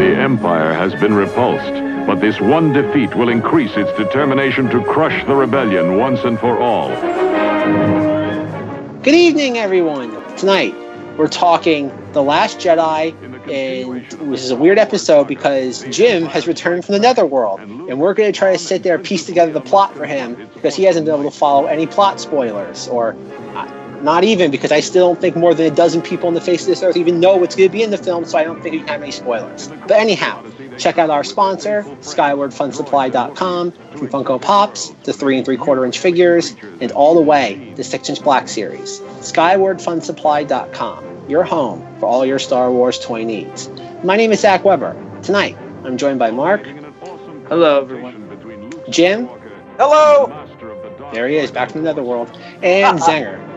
The Empire has been repulsed, but this one defeat will increase its determination to crush the rebellion once and for all. Good evening, everyone. Tonight, we're talking The Last Jedi, and this is a weird episode because Jim has returned from the Netherworld, and we're going to try to sit there and piece together the plot for him because he hasn't been able to follow any plot spoilers, or uh, not even because I still don't think more than a dozen people on the face of this earth even know what's going to be in the film, so I don't think we can have any spoilers. But anyhow, check out our sponsor, SkywardFunSupply.com, from Funko Pops to three and three quarter inch figures, and all the way to six inch black series. SkywardFunSupply.com, your home for all your Star Wars toy needs. My name is Zack Weber. Tonight, I'm joined by Mark. Hello, everyone. Jim. Hello. There he is, back from the Netherworld. And Zenger.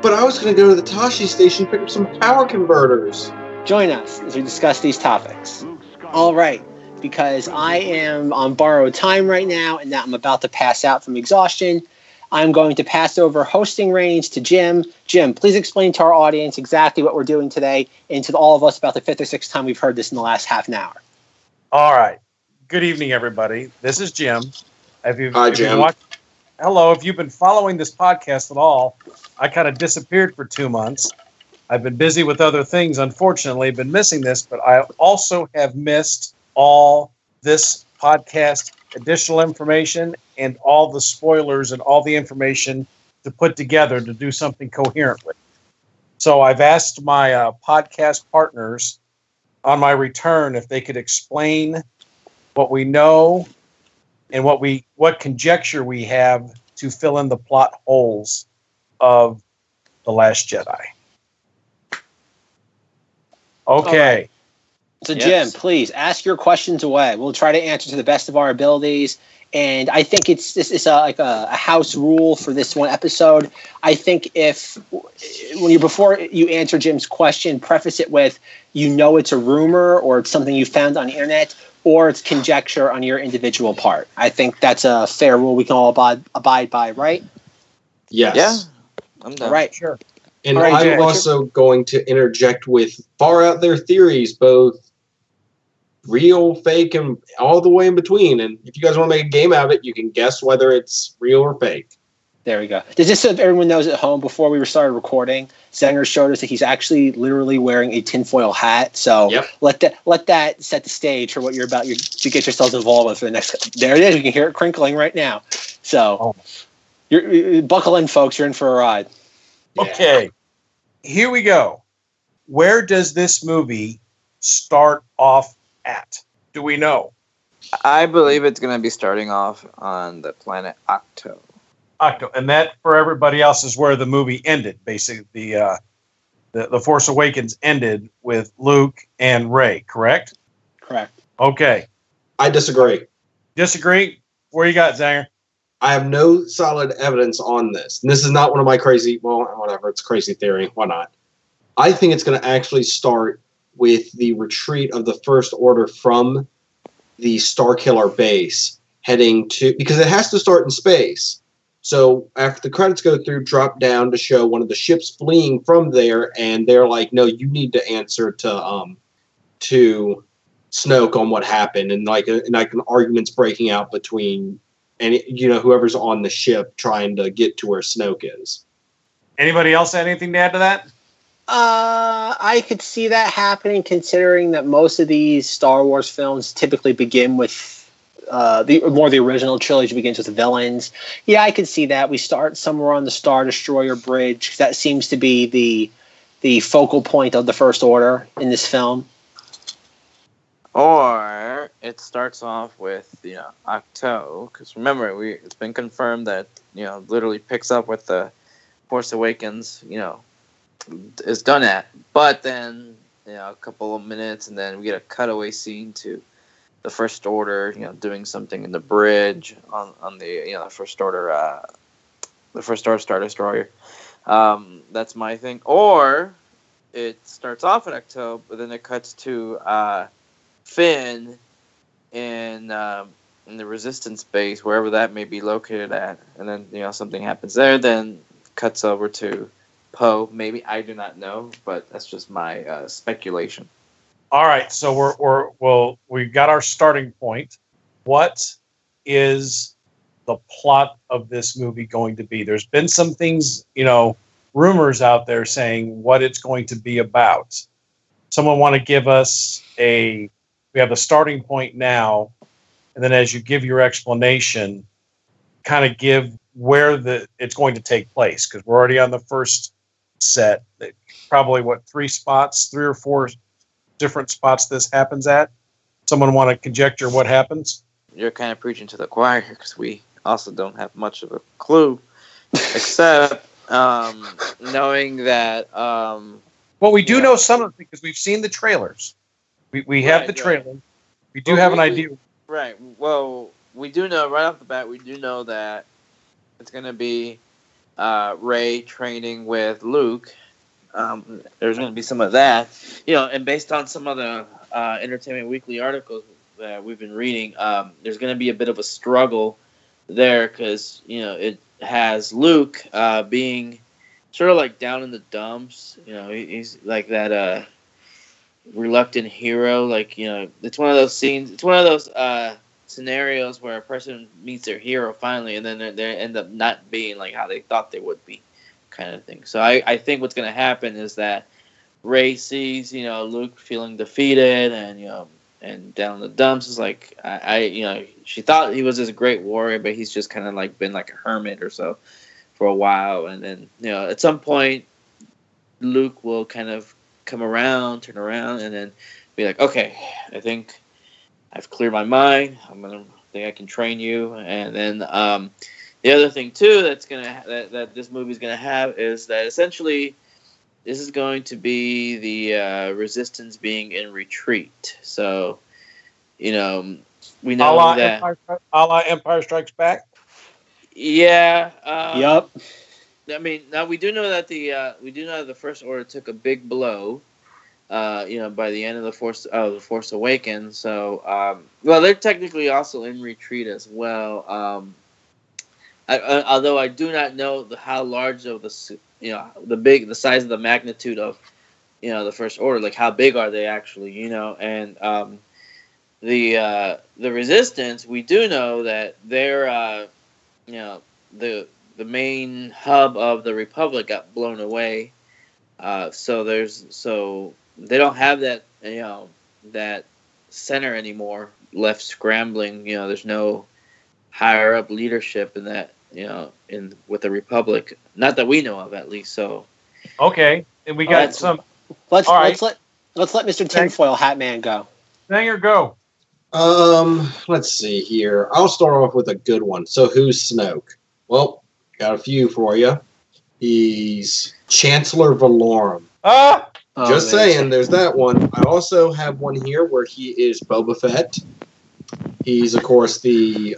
But I was going to go to the Tosche station pick up some power converters. Join us as we discuss these topics. All right, because I am on borrowed time right now and that I'm about to pass out from exhaustion. I'm going to pass over hosting reins to Jim. Jim, please explain to our audience exactly what we're doing today and to all of us about the fifth or sixth time we've heard this in the last half an hour. All right. Good evening, everybody. This is Jim. Have you, Hi, if you've Jim. watched- Hello. If you've been following this podcast at all, I kind of disappeared for two months. I've been busy with other things, unfortunately, been missing this, but I also have missed all this podcast additional information and all the spoilers and all the information to put together to do something coherent with. So I've asked my uh, podcast partners on my return if they could explain what we know and what we what conjecture we have to fill in the plot holes of the last jedi okay So, Yes. Jim, please ask your questions away. We'll try to answer to the best of our abilities. And I think it's this is a, like a, a house rule for this one episode. I think if when you before you answer Jim's question, preface it with you know it's a rumor or it's something you found on the internet or it's conjecture on your individual part. I think that's a fair rule we can all abide, abide by, right? Yes. Yeah, I'm done. All right. sure And All right, I'm Jay. also going to interject with far out there theories, both real, fake, and all the way in between. And if you guys want to make a game out of it, you can guess whether it's real or fake. There we go. Does this so if everyone knows at home before we started recording, Zenger showed us that he's actually literally wearing a tinfoil hat. So Yep. let that let that set the stage for what you're about you, to get yourselves involved with for the next. There it is. You can hear it crinkling right now. So Oh. You're, you buckle in, folks. You're in for a ride. okay here we go where does this movie start off at do we know I believe it's going to be starting off on the planet Ahch-To. Ahch-To, and that for everybody else is where the movie ended. Basically, the uh, the, the Force Awakens ended with Luke and Rey. Correct? Correct. Okay. I disagree. Disagree? Where you got Zenger? I have no solid evidence on this. And this is not one of my crazy, well, whatever, it's crazy theory. Why not? I think it's going to actually start with the retreat of the First Order from the Starkiller base heading to, because it has to start in space. So after the credits go through, drop down to show one of the ships fleeing from there, and they're like, "No, you need to answer to um to Snoke on what happened," and like and like an argument's breaking out between and you know whoever's on the ship trying to get to where Snoke is. Anybody else have anything to add to that? Uh, I could see that happening, considering that most of these Star Wars films typically begin with uh, the more the original trilogy begins with villains. Yeah, I could see that. We start somewhere on the Star Destroyer bridge. That seems to be the the focal point of the First Order in this film. Or it starts off with you know Ahch-To, because remember we it's been confirmed that you know literally picks up with the Force Awakens, you know, is done at. But then you know a couple of minutes, and then we get a cutaway scene to the First Order, you know, doing something in the bridge on on the you know the First Order, uh, the First Order Star Destroyer. Um, that's my thing. Or it starts off in Ahch-To, but then it cuts to uh, Finn in um, in the Resistance base, wherever that may be located at, and then you know something happens there. Then cuts over to Poe. Maybe I do not know, but that's just my uh, speculation. All right, so we're we're well, we got our starting point. What is the plot of this movie going to be? There's been some things, you know, rumors out there saying what it's going to be about. Someone want to give us a we have a starting point now, and then as you give your explanation, kind of give where the it's going to take place because we're already on the first set. Probably what three spots, three or four different spots this happens at. Someone want to conjecture what happens? You're kind of preaching to the choir because we also don't have much of a clue, except um, knowing that. Um, well, we do yeah. know some of it because we've seen the trailers. We, we have Right, the right. trailer. We do Well, have an we- idea. Right. Well, we do know right off the bat. We do know that it's going to be uh, Rey training with Luke. Um, there's going to be some of that, you know, and based on some of the uh, Entertainment Weekly articles that we've been reading, um, there's going to be a bit of a struggle there because you know it has Luke uh, being sort of like down in the dumps. You know, he, he's like that. Reluctant hero like you know it's one of those scenes it's one of those uh scenarios where a person meets their hero finally and then they they end up not being like how they thought they would be kind of thing. So i i think what's going to happen is that Rey sees you know luke feeling defeated and you know and down in the dumps. Is like I, I you know she thought he was this great warrior but he's just kind of like been like a hermit or so for a while. And then you know at some point luke will kind of come around, turn around, and then be like, okay, I think I've cleared my mind. I'm gonna I think I can train you. And then um, the other thing too that's gonna that, that this movie's gonna have is that essentially this is going to be the uh, resistance being in retreat. So you know we A know la, that Empire, a la Empire Strikes Back. yeah. Um, yup. I mean, now we do know that the uh, we do know that the First Order took a big blow. Uh, you know, by the end of the Force of the Force Awakens. So, um, well, they're technically also in retreat as well. Um, I, uh, although I do not know the, how large of the you know the big the size of the magnitude of you know the First Order. Like how big are they actually? You know, and um, the uh, the Resistance. We do know that they're uh, you know the the main hub of the republic got blown away uh, so there's so they don't have that you know that center anymore left scrambling you know there's no higher up leadership in that you know in with the republic not that we know of at least so Okay, and we got that's- some. Let's All right. let's let let's let Mr. Tinfoil Hat Man go. Zenger, go. Um, let's see here. I'll start off with a good one. So who's Snoke? Well, got a few for you. He's Chancellor Valorum. Ah, Oh, Just man. saying, there's that one. I also have one here where he is Boba Fett. He's, of course, the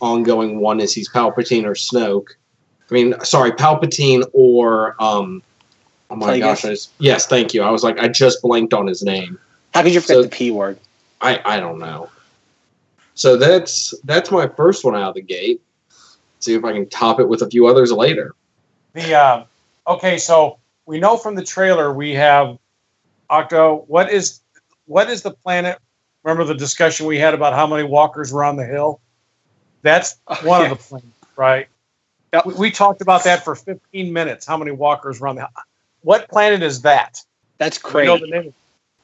ongoing one is he's Palpatine or Snoke. I mean, sorry, Palpatine or um. Oh my Plagueis? gosh! I just, yes, thank you. I was like, I just blanked on his name. How could you forget So- the P word? I I don't know. So that's that's my first one out of the gate. See if I can top it with a few others later. the uh, okay. So we know from the trailer we have Ahch-To. What is what is the planet? Remember the discussion we had about how many walkers were on the hill? That's Oh, one yeah. of the planets, right? Yep. We, we talked about that for 15 minutes. How many walkers were on the? What planet is that? That's We know Crait. the name.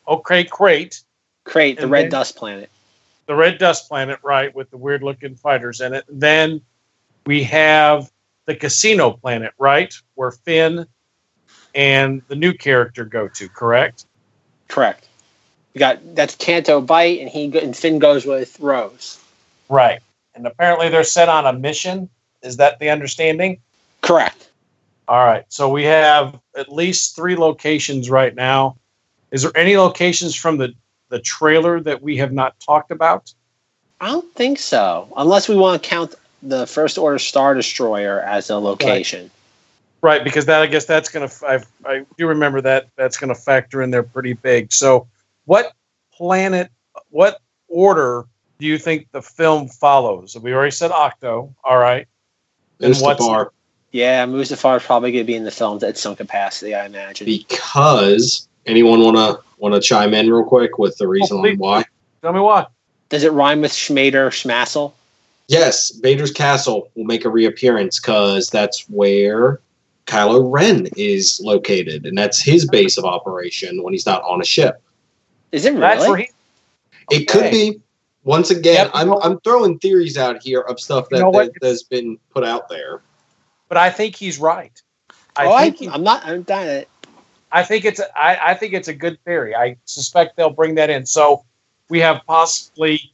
Okay, Crait, Crait, the and red then- dust planet. the red dust planet, right, with the weird looking fighters in it. Then we have the casino planet, right, where Finn and the new character go to. Correct. Correct. You got that's Canto Bight, and he and Finn goes with Rose. Right. And apparently they're set on a mission. Is that the understanding? Correct. All right. So we have at least three locations right now. Is there any locations from the, the trailer that we have not talked about? I don't think so, unless we want to count the First Order Star Destroyer as a location. Right, because that I guess that's going to I, I do remember that that's going to factor in there pretty big. So, what planet, what order do you think the film follows? We already said Ahch-To. All right, And what's- Mustafar, Yeah, Mustafar is probably going to be in the films at some capacity, I imagine. because anyone want to Want to chime in real quick with the reason Oh, why? Tell me why. Does it rhyme with Schmader Schmassel? Yes, Vader's castle will make a reappearance because that's where Kylo Ren is located, and that's his base of operation when he's not on a ship. Is it really? That's where he. It could be. Once again, Yep, I'm I'm throwing theories out here of stuff that, You know that has been put out there. But I think he's right. I oh, I, think he- I'm not. I'm dying it. I think it's a- I, I think it's a good theory. I suspect they'll bring that in. So we have possibly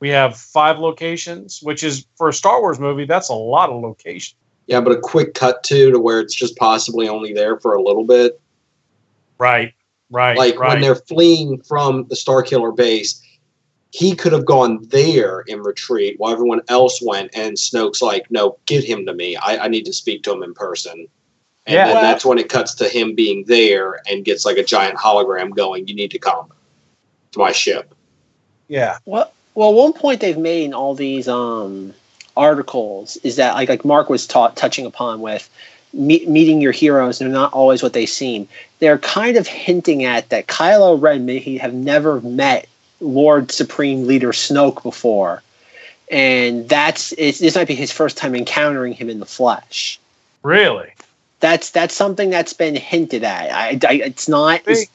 we have five locations, which is for a Star Wars movie. That's a lot of locations. Yeah, but a quick cut to to where it's just possibly only there for a little bit. Right. Right. like right. when they're fleeing from the Star Killer base, he could have gone there in retreat while everyone else went, and Snoke's like, "No, give him to me. I, I need to speak to him in person." And Yeah. then Well- that's when it cuts to him being there and gets like a giant hologram going. You need to come to my ship. yeah. Well, well, one point they've made in all these um, articles is that, like, like Mark was taught touching upon with me- meeting your heroes, they're not always what they seem. They're kind of hinting at that Kylo Ren may have never met Lord Supreme Leader Snoke before, and that's it's, this might be his first time encountering him in the flesh. Really. That's that's something that's been hinted at. I, I it's not Big.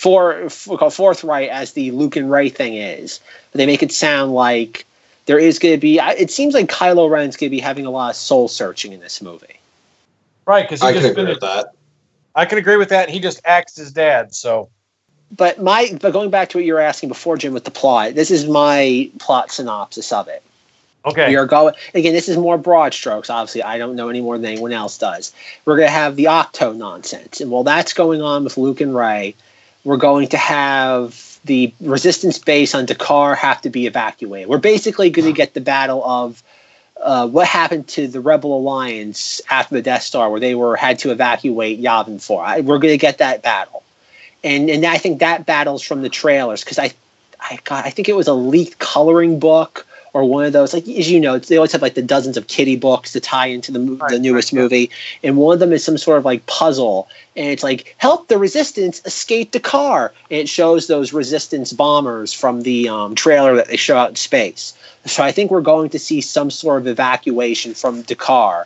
For, for forthright as the Luke and Rey thing is, but they make it sound like there is going to be. It seems like Kylo Ren's going to be having a lot of soul searching in this movie. Right. Because he I can just agree been. with that. I can agree with that. He just acts his dad. So But my but going back to what you were asking before, Jim, with the plot, this is my plot synopsis of it. okay. We are going again. This is more broad strokes. Obviously, I don't know any more than anyone else does. We're going to have the Ahch-To nonsense, and while that's going on with Luke and Rey, we're going to have the Resistance base on D'Qar have to be evacuated. We're basically going to get the battle of uh, what happened to the Rebel Alliance after the Death Star, where they were had to evacuate Yavin 4. I, we're going to get that battle, and and I think that battle's from the trailers because I, I got I think it was a leaked coloring book or one of those like as you know they always have like the dozens of kitty books to tie into the mo- the newest right, yeah. movie, and one of them is some sort of like puzzle, and it's like help the Resistance escape D'Qar, and it shows those Resistance bombers from the um, trailer that they show out in space. So I think we're going to see some sort of evacuation from D'Qar.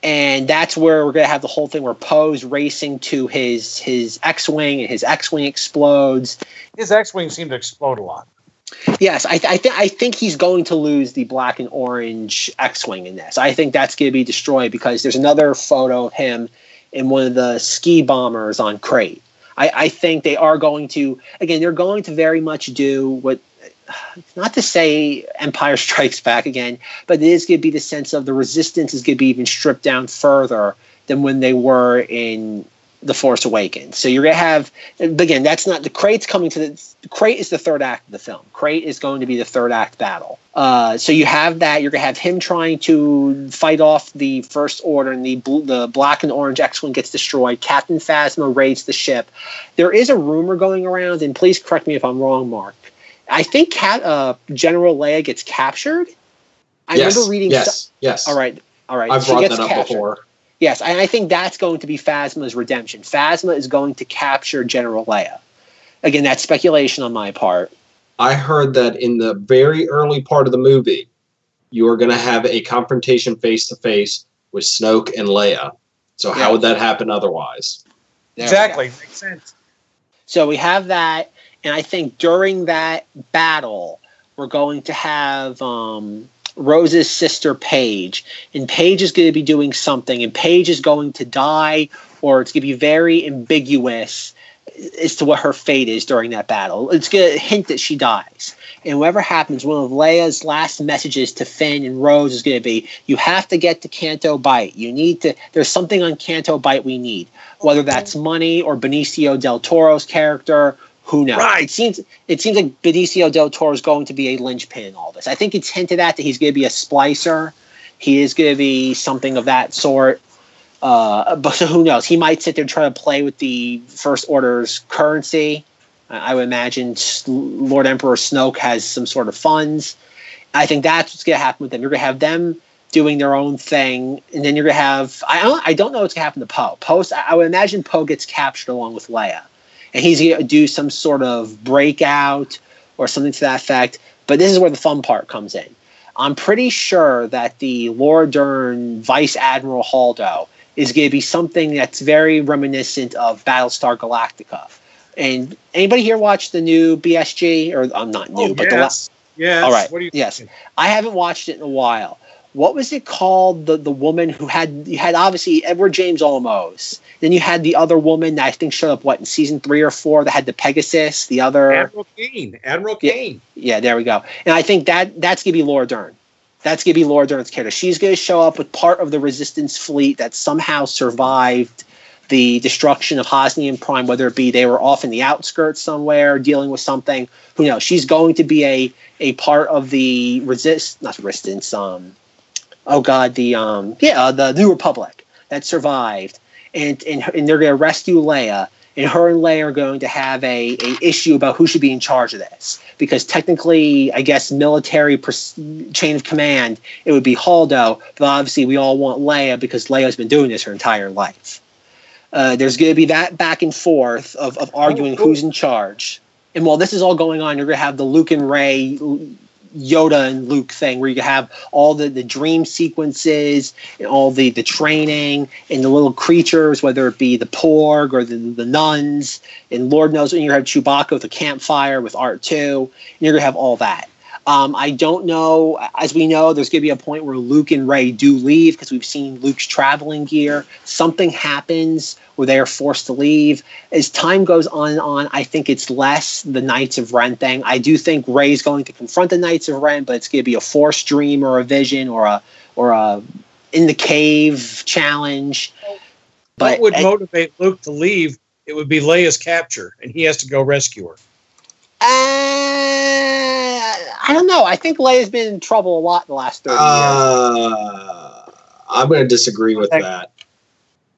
And that's where we're going to have the whole thing where Poe's racing to his his X-wing, and his X-wing explodes. His X-wing seemed to explode a lot. Yes, I, I think I think he's going to lose the black and orange X-wing in this. I think that's going to be destroyed because there's another photo of him in one of the ski bombers on Crait. I, I think they are going to again. They're going to very much do what. Not to say Empire Strikes Back again, but it is going to be the sense of the resistance is going to be even stripped down further than when they were in the Force Awakens. So you're going to have again. That's not the Crait's coming to the, the Crait is the third act of the film. Crait is going to be the third act battle. Uh, so you have that. You're going to have him trying to fight off the First Order, and the the black and orange X-wing gets destroyed. Captain Phasma raids the ship. There is a rumor going around, and please correct me if I'm wrong, Mark. I think Cat, uh, General Leia gets captured. I yes, remember reading. Yes, so- yes. all right, all right. I've she brought that up captured. before. Yes, and I think that's going to be Phasma's redemption. Phasma is going to capture General Leia. Again, that's speculation on my part. I heard that in the very early part of the movie, you are going to have a confrontation face to face with Snoke and Leia. So Yeah. how would that happen otherwise? There exactly. Makes sense. So we have that, and I think during that battle, we're going to have um, Rose's sister Paige, and Paige is going to be doing something, and Paige is going to die, or it's going to be very ambiguous as to what her fate is during that battle. It's going to hint that she dies. And whatever happens, one of Leia's last messages to Finn and Rose is going to be, "You have to get to Canto Bight. You need to. There's something on Canto Bight we need. Whether that's money or Benicio del Toro's character, who knows? Right. It seems it seems like Benicio del Toro is going to be a linchpin in all this. I think it's hinted at that he's going to be a splicer. He is going to be something of that sort. Uh, but who knows? He might sit there and try to play with the First Order's currency. I would imagine Lord Emperor Snoke has some sort of funds. I think that's what's going to happen with them. You're going to have them doing their own thing, and then you're going to have I don't, I don't know what's going to happen to Poe. Poe, I I would imagine Poe gets captured along with Leia, and he's going to do some sort of breakout or something to that effect. But this is where the fun part comes in. I'm pretty sure that the Laura Dern Vice Admiral Holdo is going to be something that's very reminiscent of Battlestar Galactica. And anybody here watch the new BSG or I'm um, not new, oh, but yes. the yes. All right. What do you yes. Thinking? I haven't watched it in a while. What was it called? The the woman who had you had obviously Edward James Olmos. Then you had the other woman that I think showed up what in season three or four that had the Pegasus. The other Admiral Cain. Admiral Cain. Yeah, yeah, there we go. And I think that that's gonna be Laura Dern. That's gonna be Laura Dern's character. She's gonna show up with part of the Resistance fleet that somehow survived the destruction of Hosnian Prime, whether it be they were off in the outskirts somewhere dealing with something. Who knows? She's going to be a a part of the resist, not resistance. Um, oh God, the um, yeah, uh, the New Republic that survived, and and and they're going to rescue Leia. And her and Leia are going to have a, a issue about who should be in charge of this because technically, I guess military pers- chain of command it would be Holdo, but obviously we all want Leia because Leia's been doing this her entire life. Uh, there's going to be that back and forth of, of arguing oh, cool. who's in charge. And while this is all going on, you're going to have the Luke and Rey, Yoda and Luke thing where you have all the, the dream sequences and all the, the training and the little creatures, whether it be the Porg or the, the nuns. And Lord knows when you have Chewbacca with a campfire with R2, and you're going to have all that. Um, I don't know. As we know, there's going to be a point where Luke and Rey do leave because we've seen Luke's traveling gear. Something happens where they are forced to leave. As time goes on and on, I think it's less the Knights of Ren thing. I do think Rey's going to confront the Knights of Ren, but it's going to be a forced dream or a vision or a or a in the cave challenge. But what would motivate Luke to leave? It would be Leia's capture, and he has to go rescue her. Uh, I don't know. I think Leia's been in trouble a lot in the last 30 uh, years. I'm going to disagree with that.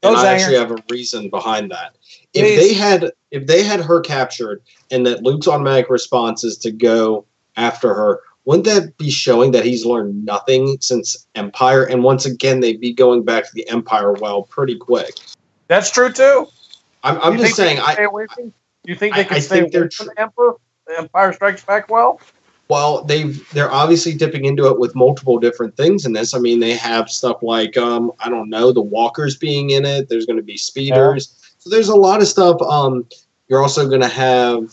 And I actually have a reason behind that. If Please. they had if they had her captured and that Luke's automatic response is to go after her, wouldn't that be showing that he's learned nothing since Empire? And once again, they'd be going back to the Empire well pretty quick. That's true too. I'm, I'm just saying. I, you think they can I, stay I away from the Emperor? The Empire Strikes Back well well they've they're obviously dipping into it with multiple different things in this. I mean they have stuff like um i don't know the walkers being in it. There's going to be speeders. Yeah. so there's a lot of stuff um you're also going to have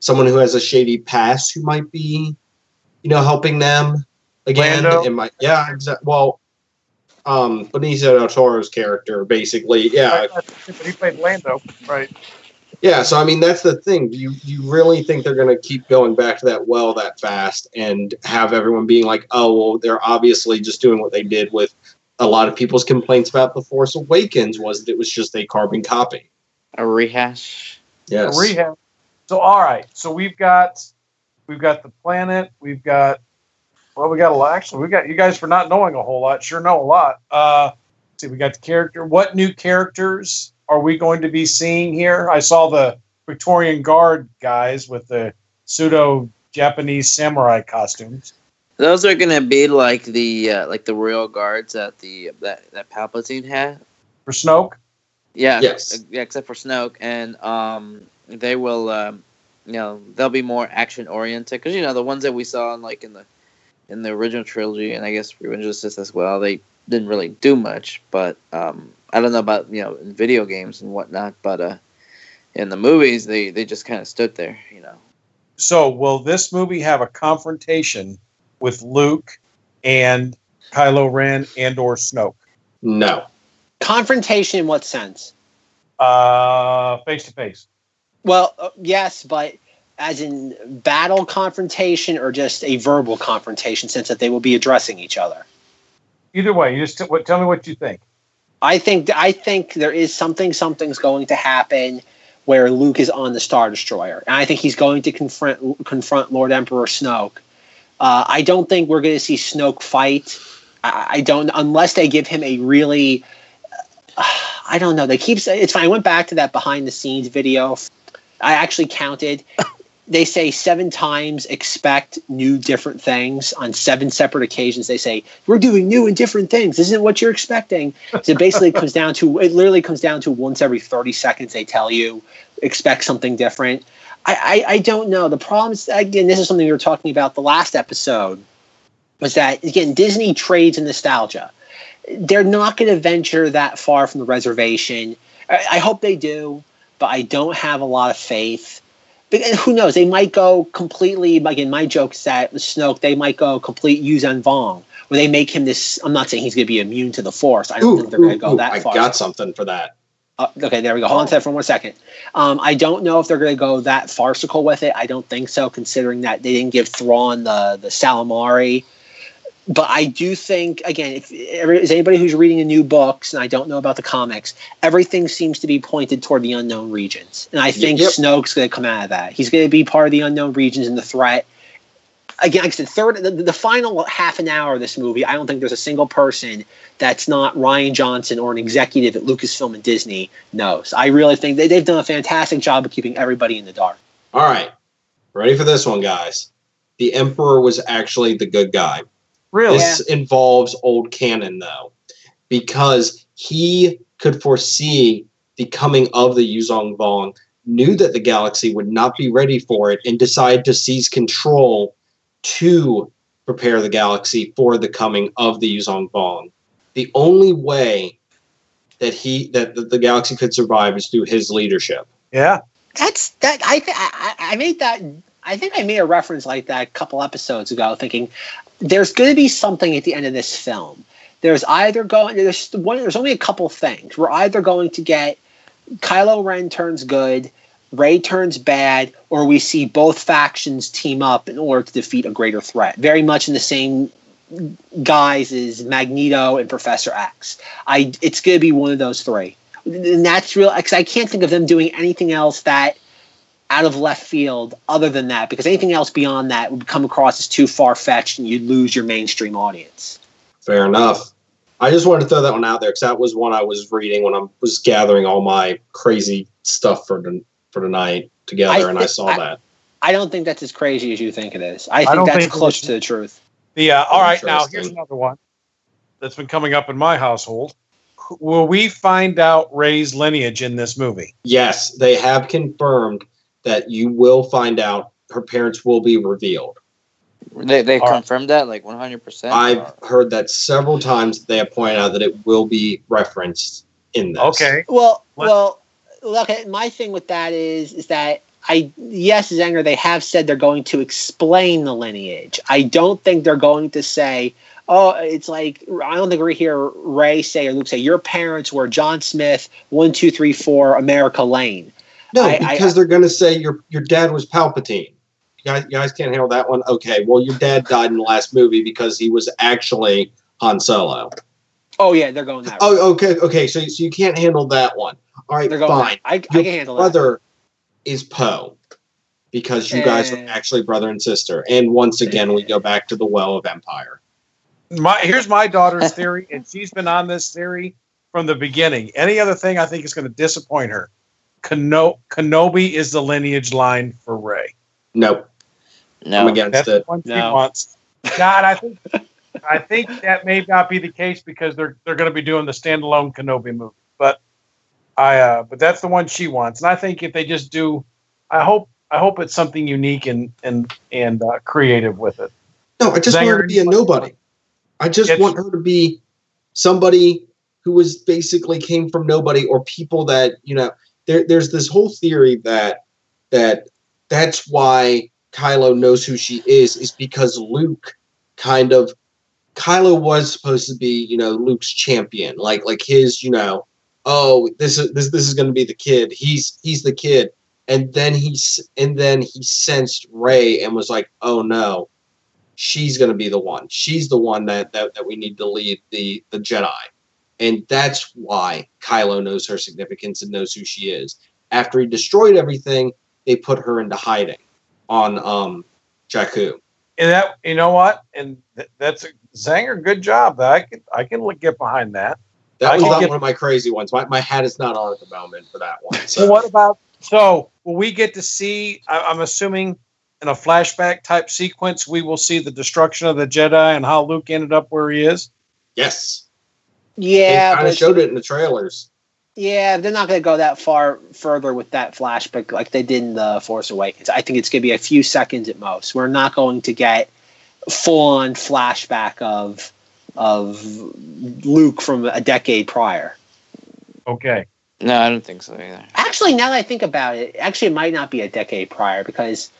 someone who has a shady past who might be you know helping them. Again Lando. it might yeah exactly well um benicio del toro's character basically yeah. But he played lando right yeah, so I mean that's the thing. You you really think they're going to keep going back to that well that fast and have everyone being like, "Oh, well, they're obviously just doing what they did with a lot of people's complaints about The Force Awakens was that it was just a carbon copy, a rehash." Yes. A rehash. So all right, so we've got we've got the planet, we've got well, we got a lot. Actually, we got you guys for not knowing a whole lot. Sure, know a lot. Uh, see, we got the character. What new characters are we going to be seeing here? I saw the Praetorian Guard guys with the pseudo Japanese samurai costumes. Those are going to be like the uh, like the royal guards that the that that Palpatine had for Snoke. Yeah, yes, yeah, except for Snoke, and um, they will, um, you know, they'll be more action oriented because you know the ones that we saw in like in the in the original trilogy, and I guess Revenge of the Sith as well. They didn't really do much, but um, I don't know about you know in video games and whatnot, but uh, in the movies they they just kind of stood there, you know. So will this movie have a confrontation with Luke and Kylo Ren and or Snoke? No. Confrontation in what sense? Uh, face to face. Well, uh, yes, but as in battle confrontation or just a verbal confrontation, since that they will be addressing each other. Either way, you just t- what, tell me what you think. I think I think there is something something's going to happen where Luke is on the Star Destroyer, and I think he's going to confront confront Lord Emperor Snoke. Uh, I don't think we're going to see Snoke fight. I, I, don't unless they give him a really. Uh, I don't know. They keep it's fine. I went back to that behind the scenes video. I actually counted they say seven times expect new different things on seven separate occasions they say we're doing new and different things isn't what you're expecting so basically it comes down to it literally comes down to once every 30 seconds they tell you expect something different. I, I, I don't know. The problem is again, this is something we were talking about the last episode, was that again Disney trades in nostalgia. They're not going to venture that far from the reservation. I, I hope they do, but I don't have a lot of faith. Who knows? They might go completely. Again, my joke is that with Snoke, they might go complete Yuuzhan Vong, where they make him this. I'm not saying he's going to be immune to the Force. I don't Ooh, think they're going to go ooh, that I far. I got something for that. Uh, okay, there we go. Hold on to that for one second. Um, I don't know if they're going to go that farcical with it. I don't think so, considering that they didn't give Thrawn the the ysalamiri. But I do think, again, if is anybody who's reading the new books, and I don't know about the comics, everything seems to be pointed toward the unknown regions, and I think Yep. Snoke's going to come out of that. He's going to be part of the unknown regions and the threat. Again, like I said, third, the, the final half an hour of this movie, I don't think there's a single person that's not Rian Johnson or an executive at Lucasfilm and Disney knows. I really think they, they've done a fantastic job of keeping everybody in the dark. All right, ready for this one, guys? The Emperor was actually the good guy. Really? This involves old canon, though, because he could foresee the coming of the Yuuzhan Vong, knew that the galaxy would not be ready for it, and decided to seize control to prepare the galaxy for the coming of the Yuuzhan Vong. The only way that he that the, the galaxy could survive is through his leadership. Yeah. That's that. I th- I, I made that. I think I made a reference like that a couple episodes ago, thinking there's going to be something at the end of this film. There's either going there's one. There's only a couple things. We're either going to get Kylo Ren turns good, Rey turns bad, or we see both factions team up in order to defeat a greater threat. Very much in the same guise as Magneto and Professor X. I it's going to be one of those three. And that's real because I can't think of them doing anything else that out of left field other than that because anything else beyond that would come across as too far fetched and you'd lose your mainstream audience. Fair enough. I just wanted to throw that one out there because that was one I was reading when I was gathering all my crazy stuff for the, for tonight together, I and I saw I- that. I don't think that's as crazy as you think it is. I think don't that's think close to the truth. The uh, all right now here's another one that's been coming up in my household. Will we find out Rey's lineage in this movie? Yes, they have confirmed that you will find out her parents will be revealed. They they confirmed that like one hundred percent. I've heard that several times. They have pointed out that it will be referenced in this. Okay. Well, What- well, look. at My thing with that is, is that I yes, Zenger. They have said they're going to explain the lineage. I don't think they're going to say, oh, it's like I don't think we hear Rey say or Luke say your parents were John Smith, one two three four America Lane. No, I- I- because they're going to say your your dad was Palpatine. You guys, you guys can't handle that one. Okay, well, your dad died in the last movie because he was actually Han Solo. Oh yeah, they're going that. Oh, route. Oh, okay, okay. So, so you can't handle that one. All right, they're going. fine. That. I, I Your can handle that. brother is Poe because you guys are actually brother and sister. And once again, we go back to the well of empire. My here's my daughter's theory, and she's been on this theory from the beginning. Any other thing I think is going to disappoint her. Keno- Kenobi is the lineage line for Rey. Nope, I'm no. against That's it. the one No. wants. God, I think I think that may not be the case because they're they're going to be doing the standalone Kenobi movie. But I uh, but that's the one she wants, and I think if they just do, I hope I hope it's something unique and and and uh, creative with it. No, I just want her to be a nobody. I just Yes. want her to be somebody who was basically came from nobody or people that you know. There, there's this whole theory that that that's why Kylo knows who she is is because Luke kind of Kylo was supposed to be you know Luke's champion, like like his you know oh this is this this is going to be the kid. He's he's the kid, and then he's and then he sensed Rey and was like oh no she's going to be the one. She's the one that, that that we need to lead the the Jedi, and that's why Kylo knows her significance and knows who she is. After he destroyed everything, they put her into hiding on um Jakku. And that you know what, and th- that's a Zenger. Good job. I can I can look- get behind that. That I was not get- one of my crazy ones. My, my hat is not on at the moment for that one. So what about so will we get to see? I, I'm assuming in a flashback type sequence, we will see the destruction of the Jedi and how Luke ended up where he is. yes, yeah, they kind of showed it in the trailers. Yeah, they're not going to go that far further with that flashback like they did in the Force Awakens. I think it's going to be a few seconds at most. We're not going to get full on flashback of of Luke from a decade prior. Okay. No, I don't think so either. Actually, now that I think about it, actually it might not be a decade prior because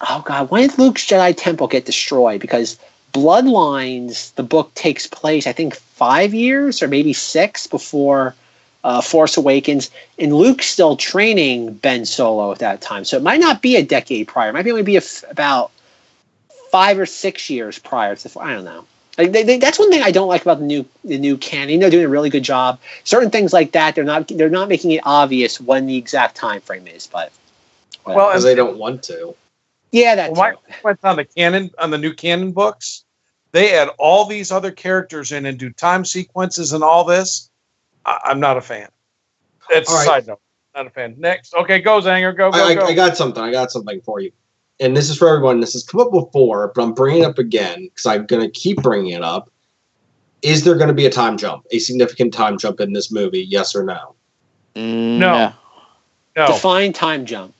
oh god, when did Luke's Jedi Temple get destroyed? Because Bloodlines, the book takes place, I think, five years or maybe six before uh, Force Awakens, and Luke's still training Ben Solo at that time. So it might not be a decade prior. It might be only be a f- about five or six years prior to. I don't know. Like they, they, that's one thing I don't like about the new the new canon. They're doing a really good job. Certain things like that, they're not they're not making it obvious when the exact time frame is. But Well, because they don't want to. Yeah, that's Well, my went on the canon on the new canon books. They add all these other characters in and do time sequences and all this. I, I'm not a fan. That's All a side note. Not a fan. Next, okay, go Zenger, go go I, go. I, I got something. I got something for you. And this is for everyone. This has come up before, but I'm bringing it up again because I'm going to keep bringing it up. Is there going to be a time jump, a significant time jump in this movie? Yes or no? Mm, No. no, Define time jump.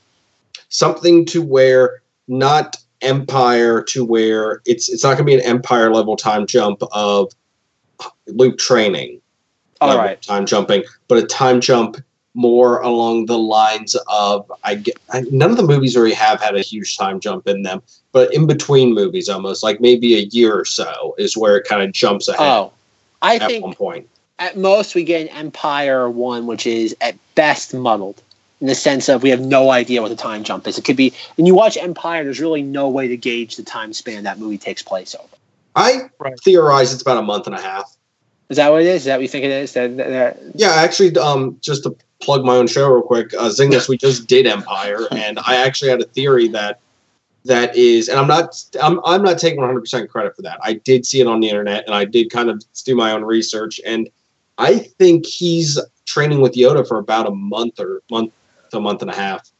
Something to where not Empire to where it's it's not going to be an Empire level time jump of Luke training. All right. time jumping, but a time jump more along the lines of I get I, none of the movies really have had a huge time jump in them, but in between movies, almost like maybe a year or so is where it kind of jumps ahead Oh, I at think one point. at most we get an Empire one, which is at best muddled in the sense of we have no idea what the time jump is. It could be and you watch Empire, there's really no way to gauge the time span that movie takes place over. I Right. theorize it's about a month and a half. Is that what it is? Is that what you think it is? That, that, that- Yeah, actually, um, just to plug my own show real quick, uh, Zingus, we just did Empire, and I actually had a theory that that is, and I'm not, I'm, I'm not taking 100 percent credit for that. I did see it on the internet, and I did kind of do my own research, and I think he's training with Yoda for about a month or month to a month and a half,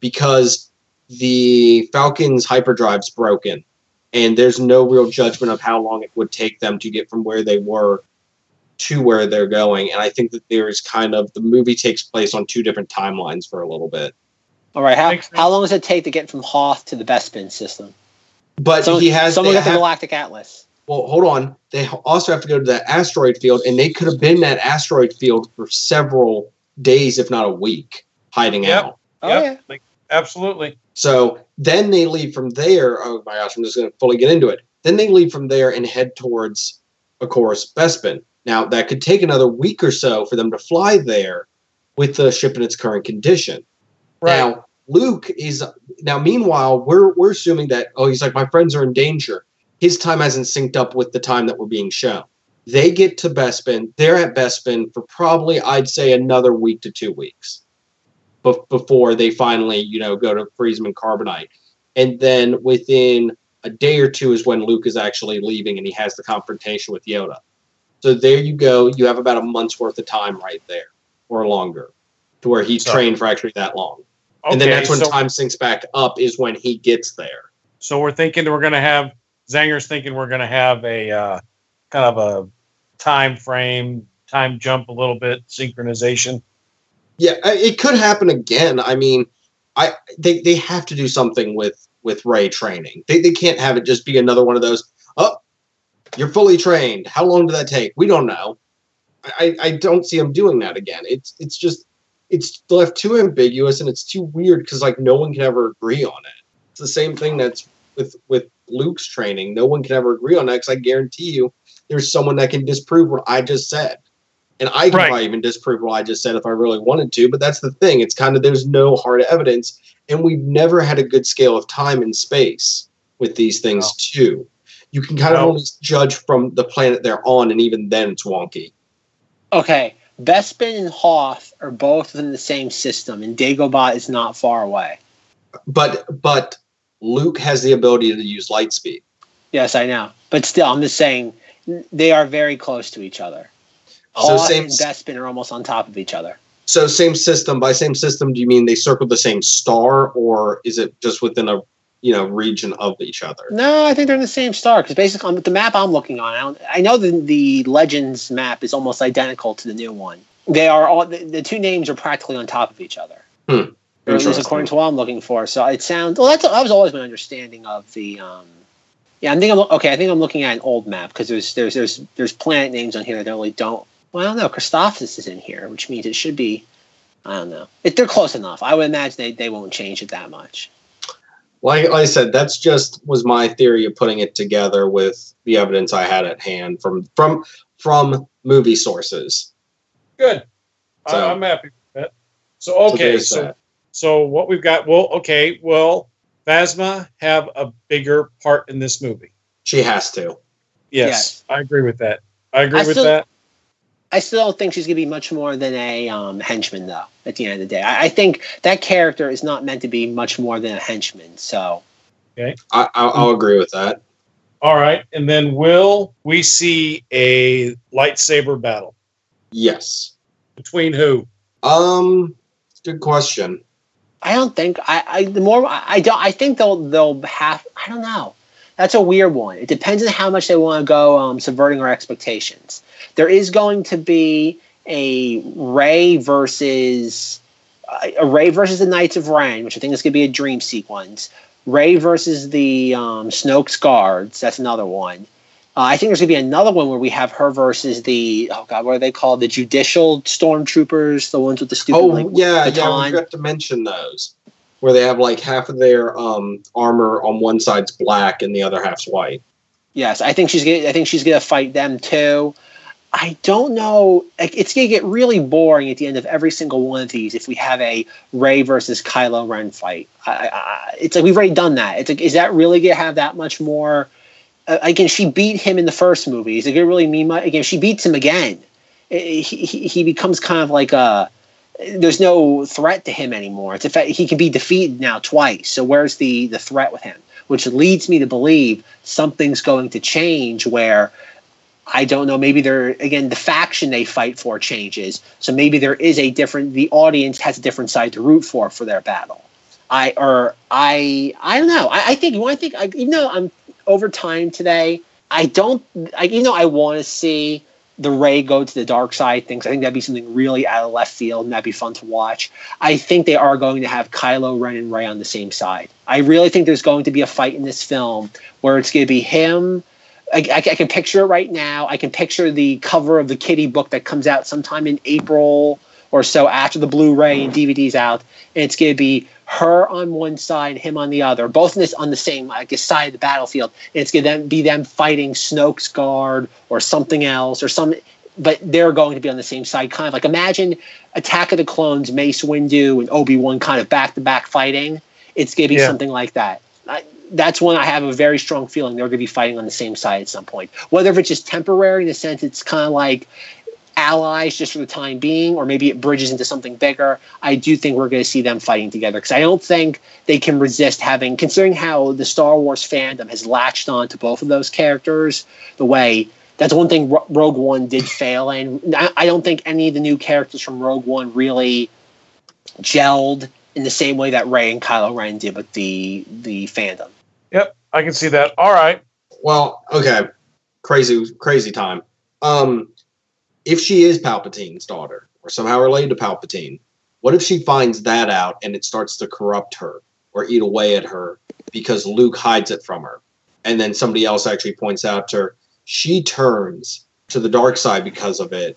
because the Falcon's hyperdrive's broken, and there's no real judgment of how long it would take them to get from where they were to where they're going. And I think that there's kind of the movie takes place on two different timelines for a little bit. all right. How, how long does it take to get from Hoth to the Bespin system? But Someone, he has. someone they got the Galactic Atlas. well, hold on. They also have to go to that asteroid field, and they could have been that asteroid field for several days, if not a week, hiding Yep. out. Oh Yep. yeah. Like, absolutely. So then they leave from there. Oh my gosh, I'm just going to fully get into it. Then they leave from there and head towards, of course, Bespin. Now that could take another week or so for them to fly there with the ship in its current condition. Right. Now Luke is now. Meanwhile, we're we're assuming that oh, he's like my friends are in danger. His time hasn't synced up with the time that we're being shown. They get to Bespin. They're at Bespin for probably I'd say another week to two weeks, bef- before they finally you know go to Friesman Carbonite, and then within a day or two is when Luke is actually leaving and he has the confrontation with Yoda. So there you go. You have about a month's worth of time right there, or longer, to where he's So- trained for actually that long Okay, and then that's when so, time syncs back up is when he gets there. so we're thinking we're going to have Zenger's thinking we're going to have a uh, kind of a time frame, time jump a little bit, synchronization. Yeah, it could happen again. I mean, I they, they have to do something with with Rey training. They they can't have it just be another one of those. Oh, you're fully trained. How long did that take? We don't know. I I don't see him doing that again. It's it's just it's left too ambiguous and it's too weird because like no one can ever agree on it. It's the same thing that's with with Luke's training. No one can ever agree on that because I guarantee you there's someone that can disprove what I just said. And I can Right. probably even disprove what I just said if I really wanted to, but that's the thing. It's kind of there's no hard evidence, and we've never had a good scale of time and space with these things No. too. You can kind of No. only judge from the planet they're on, and even then it's wonky. Okay. Bespin and Hoth are both in the same system, and Dagobah is not far away. But but Luke has the ability to use light speed. Yes, I know. But still, I'm just saying they are very close to each other. So same and Bespin are almost on top of each other. so same system. By same system, do you mean they circle the same star, or is it just within a you know region of each other? No, I think they're in the same star because basically on the map I'm looking on, I, don't, I know the, the Legends map is almost identical to the new one. They are all the, the two names are practically on top of each other. Hmm. Or at least according to what I'm looking for. So it sounds well. That's that was always my understanding of the. Um, yeah, I think I'm okay. I think I'm looking at an old map because there's there's there's there's planet names on here that really don't. Well, no, don't know. Christophsis is in here, which means it should be. I don't know. If they're close enough, I would imagine they, they won't change it that much. like, like I said, that's just was my theory of putting it together with the evidence I had at hand from from from movie sources. Good. So- I, I'm happy with that. So So okay, there's so that. so what we've got? Well, okay, well, Phasma have a bigger part in this movie? She has to. Yes, Yes. I agree with that. I agree I with still- that. I still don't think she's going to be much more than a um, henchman, though. At the end of the day, I, I think that character is not meant to be much more than a henchman. So I, I'll, I'll agree with that. All right, and then will we see a lightsaber battle Yes. between who? Um. Good question. I don't think I, I the more I, I don't I think they'll they'll have I don't know. That's a weird one. It depends on how much they want to go um, subverting our expectations. There is going to be a Rey versus uh, a Rey versus the Knights of Ren, which I think is going to be a dream sequence. Rey versus the um, Snoke's guards. That's another one. Uh, I think there's going to be another one where we have her versus the oh god, what are they called? The judicial stormtroopers, the ones with the stupid Oh like, yeah, yeah. We forgot to mention those, where they have like half of their um armor on one side's black and the other half's white. Yes, I think she's gonna. I think she's gonna fight them too. I don't know. It's gonna get really boring at the end of every single one of these if we have a Rey versus Kylo Ren fight. I, I, it's like we've already done that. It's like, is that really gonna have that much more? Uh, again, she beat him in the first movie. Is it gonna really mean much? Again, she beats him again. He, he, he becomes kind of like a. There's no threat to him anymore. It's a fact he can be defeated now twice. So where's the the threat with him? Which leads me to believe something's going to change where I don't know. Maybe they're again the faction they fight for changes, so maybe there is a different. The audience has a different side to root for for their battle. I or I I don't know. I, I think want to think. I, even though I'm over time today, I don't. I you know I want to see the Rey go to the dark side things. I think that'd be something really out of left field and that'd be fun to watch. I think they are going to have Kylo Ren and Rey on the same side. I really think there's going to be a fight in this film where it's going to be him. I, I, I can picture it right now. I can picture the cover of the Kitty book that comes out sometime in April or so after the Blu-ray and DVD's out, and it's going to be her on one side, him on the other, both in this on the same I guess side of the battlefield. And it's going to be them fighting Snoke's guard or something else or some, but they're going to be on the same side. Kind of like imagine Attack of the Clones, Mace Windu and Obi Wan kind of back to back fighting. It's going to be Yeah. something like that. I, that's when I have a very strong feeling they're going to be fighting on the same side at some point. Whether if it's just temporary in the sense it's kind of like allies just for the time being, or maybe it bridges into something bigger. I do think we're going to see them fighting together because I don't think they can resist having, considering how the Star Wars fandom has latched on to both of those characters, the way that's one thing Ro- Rogue One did fail in. I, I don't think any of the new characters from Rogue One really gelled in the same way that Rey and Kylo Ren did with the the fandom. Yep, I can see that. All right. Well, okay, crazy, crazy time. Um, if she is Palpatine's daughter or somehow related to Palpatine, what if she finds that out and it starts to corrupt her or eat away at her because Luke hides it from her, and then somebody else actually points out to her, she turns to the dark side because of it,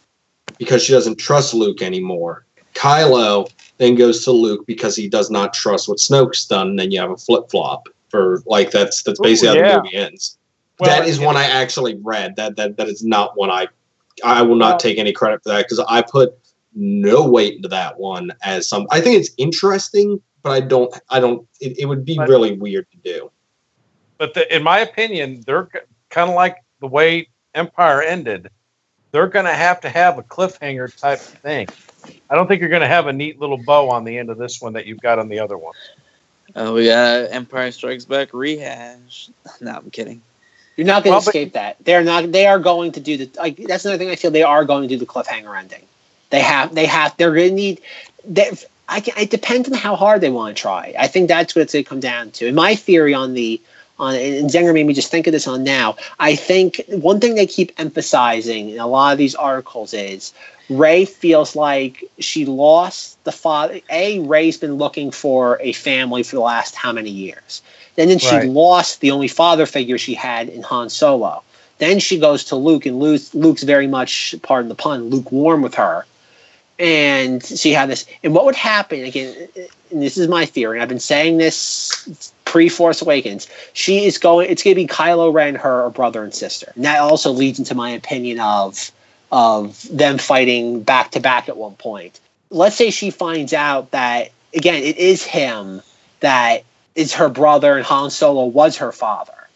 because she doesn't trust Luke anymore. Kylo then goes to Luke because he does not trust what Snoke's done, and then you have a flip flop for like that's that's Ooh, basically yeah. how the movie ends Well, that is one I actually read. That that that is not one I I will not Well- take any credit for that because I put no weight into that one as some. I think it's interesting, but I don't. I don't. It, it would be But- really weird to do. But the, in my opinion, they're kind of like the way Empire ended. They're going to have to have a cliffhanger type thing. I don't think you're going to have a neat little bow on the end of this one that you've got on the other one. Oh, we got Empire Strikes Back rehash. No, I'm kidding. You're not going to Well, but- escape that. They're not. They are going to do the. Like, that's another thing I feel they are going to do the cliffhanger ending. They have. They have. They're going to need. They, I can, it depends on how hard they want to try. I think that's what it's going to come down to. And my theory on the on and Zenger made me just think of this on now. I think one thing they keep emphasizing in a lot of these articles is Rey feels like she lost the father. A Rey's been looking for a family for the last how many years? And then she Right. lost the only father figure she had in Han Solo. Then she goes to Luke, and Luke's, Luke's very much, pardon the pun, lukewarm with her. And she had this. And what would happen again? And this is my theory. And I've been saying this pre Force Awakens. She is going. It's going to be Kylo Ren, her brother and sister. And that also leads into my opinion of of them fighting back to back at one point. Let's say she finds out that again, it is him that is her brother, and Han Solo was her father,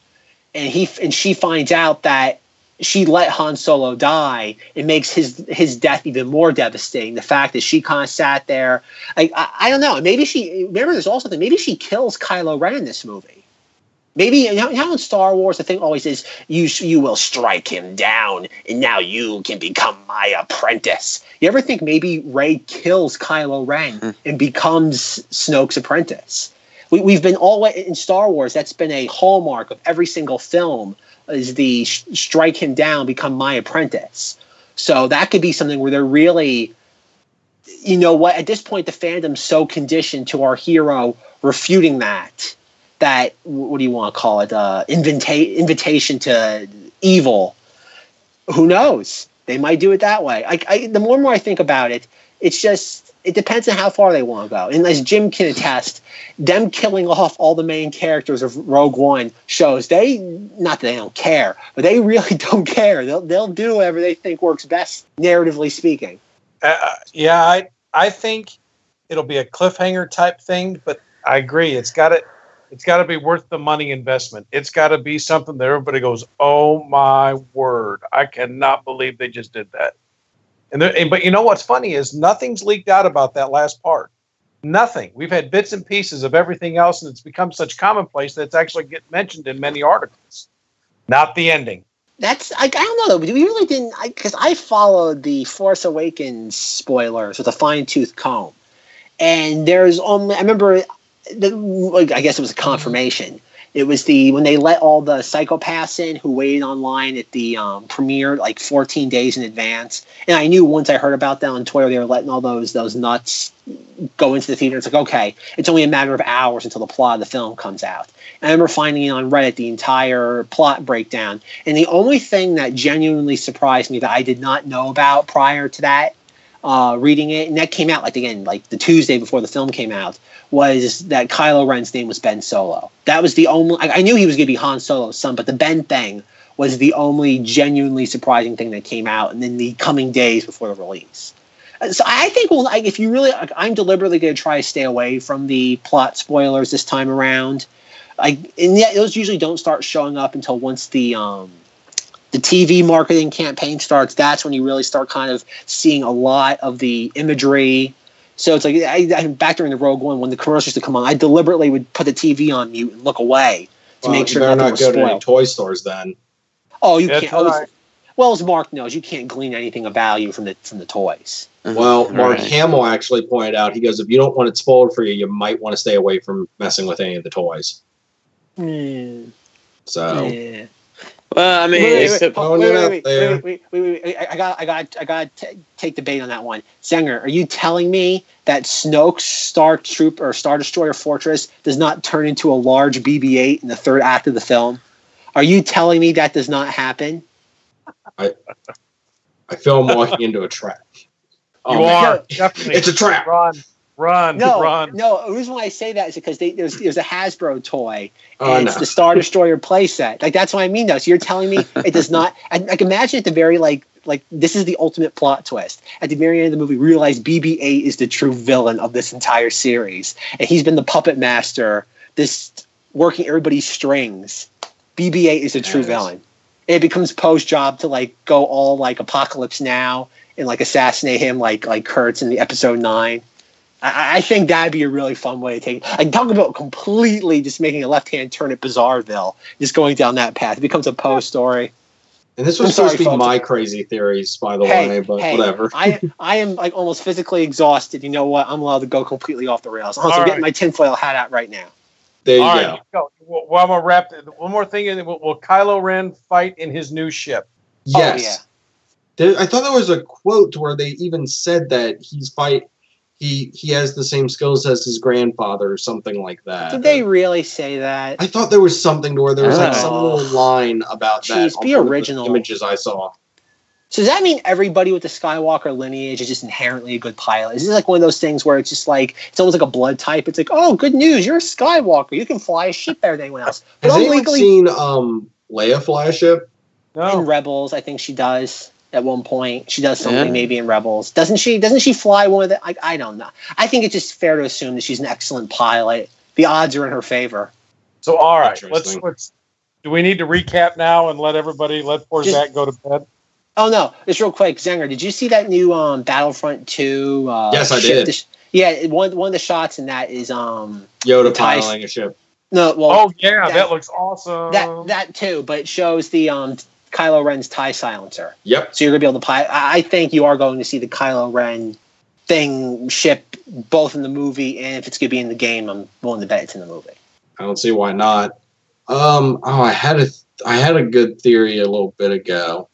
and he and she finds out that she let Han Solo die. It makes his his death even more devastating. The fact that she kind of sat there, like I, I don't know. Maybe she remember there's also something. Maybe she kills Kylo Ren in this movie. Maybe you know, you in Star Wars the thing always is you you will strike him down and now you can become my apprentice. You ever think maybe Rey kills Kylo Ren hmm. and becomes Snoke's apprentice? We, we've been all in Star Wars. That's been a hallmark of every single film is the sh- strike him down, become my apprentice. So that could be something where they're really, you know what? At this point, the fandom's so conditioned to our hero refuting that that what do you want to call it? Uh, invita- invitation to evil. Who knows? They might do it that way. I, I, the more and more I think about it, it's just it depends on how far they want to go. And as Jim can attest, them killing off all the main characters of Rogue One shows they not that they don't care, but they really don't care. They'll they'll do whatever they think works best, narratively speaking. Uh, yeah, I I think it'll be a cliffhanger type thing, but I agree. It's got to it's got to be worth the money investment. It's got to be something that everybody goes, "Oh my word! I cannot believe they just did that." And, there, and but you know what's funny is nothing's leaked out about that last part. Nothing. We've had bits and pieces of everything else, and it's become such commonplace that it's actually get mentioned in many articles. Not the ending. That's I, I don't know though. We really didn't because I, followed the Force Awakens spoilers with a fine tooth comb, and there's only I remember the, I guess it was a confirmation. It was the when they let all the psychopaths in who waited online at the um, premiere like 14 days in advance, and I knew once I heard about that on Twitter they were letting all those those nuts go into the theater. It's like okay, it's only a matter of hours until the plot of the film comes out. And I remember finding on Reddit the entire plot breakdown, and the only thing that genuinely surprised me that I did not know about prior to that uh, reading it, and that came out like again like the Tuesday before the film came out, was that Kylo Ren's name was Ben Solo. That was the only. I, I knew he was going to be Han Solo's son, but the Ben thing was the only genuinely surprising thing that came out, and in the coming days before the release. So I think, well, like, if you really, like, I'm deliberately going to try to stay away from the plot spoilers this time around. Like, and yet those usually don't start showing up until once the um, the TV marketing campaign starts, that's when you really start kind of seeing a lot of the imagery. So it's like I, I back during the Rogue One when the commercials used to come on, I deliberately would put the TV on mute and look away to Well, make sure better nothing not was go to any spoiled. toy stores then. Oh, you That's can't. oh, right. well, as Mark knows, you can't glean anything of value from the from the toys. Well, Mark Right. Hamill actually pointed out. He goes, if you don't want it spoiled for you, you might want to stay away from messing with any of the toys. Hmm. So Yeah. Well, I mean, Wait, wait, wait, wait, wait, I I got, I got, I got to take the bait on that one. Zenger, are you telling me that Snoke's Star Troop or Star Destroyer Fortress does not turn into a large BB-8 in the third act of the film? Are you telling me that does not happen? I feel I'm walking into a trap. Oh, you man. are definitely. It's a trap. Run, run, No, run. no. The reason why I say that is because they, there's there's a Hasbro toy Oh, and no. it's the Star Destroyer playset. Like that's what I mean, though. So you're telling me it does not? I, like imagine at the very like like this is the ultimate plot twist. At the very end of the movie, realize BB-8 is the true villain of this entire series, and he's been the puppet master, this working everybody's strings. BB-8 is the true Yes. villain. It becomes Poe's job to like go all like apocalypse now and like assassinate him like like Kurtz in the episode nine. I, I think that'd be a really fun way to take. It. I talk about completely just making a left hand turn at Bizarreville, just going down that path. It becomes a Poe story. And this was I'm sorry, supposed to be folks. my crazy theories, by the Hey, way, but hey, whatever. I I am like almost physically exhausted. You know what? I'm allowed to go completely off the rails. I'm also All getting my tinfoil hat out right now. There you All go. right, go. Well, well, I'm gonna wrap. it- One more thing. Will, will Kylo Ren fight in his new ship? Yes. Oh, yeah. There, I thought there was a quote where they even said that he's fight. He he has the same skills as his grandfather or something like that. Did they really say that? I thought there was something to where there was like Oh. some little line about that. Jeez, on be the original. images I saw. So does that mean everybody with the Skywalker lineage is just inherently a good pilot? Is this like one of those things where it's just like it's almost like a blood type? It's like, oh, good news, you're a Skywalker. You can fly a ship better than anyone else. But Has anyone legally seen um Leia fly a ship? in No. Rebels. I think she does at one point. She does something Yeah. maybe in Rebels. Doesn't she? Doesn't she fly one of the? I, I don't know. I think it's just fair to assume that she's an excellent pilot. The odds are in her favor. So all right, let's let's. Do we need to recap now and let everybody let poor Just- Zack go to bed? Oh no, just real quick, Zenger. Did you see that new um, Battlefront Two? Uh, Yes, I did. dis- yeah, one one of the shots in that is um Yoda piloting a ship. no well Oh yeah, that- that, looks awesome. that that too, but it shows the um Kylo Ren's tie silencer. Yep. So you're gonna be able to pilot. I I think you are going to see the Kylo Ren thing ship both in the movie and if it's gonna be in the game, I'm willing to bet it's in the movie. I don't see why not. Um. Oh, I had a I had a good theory a little bit ago.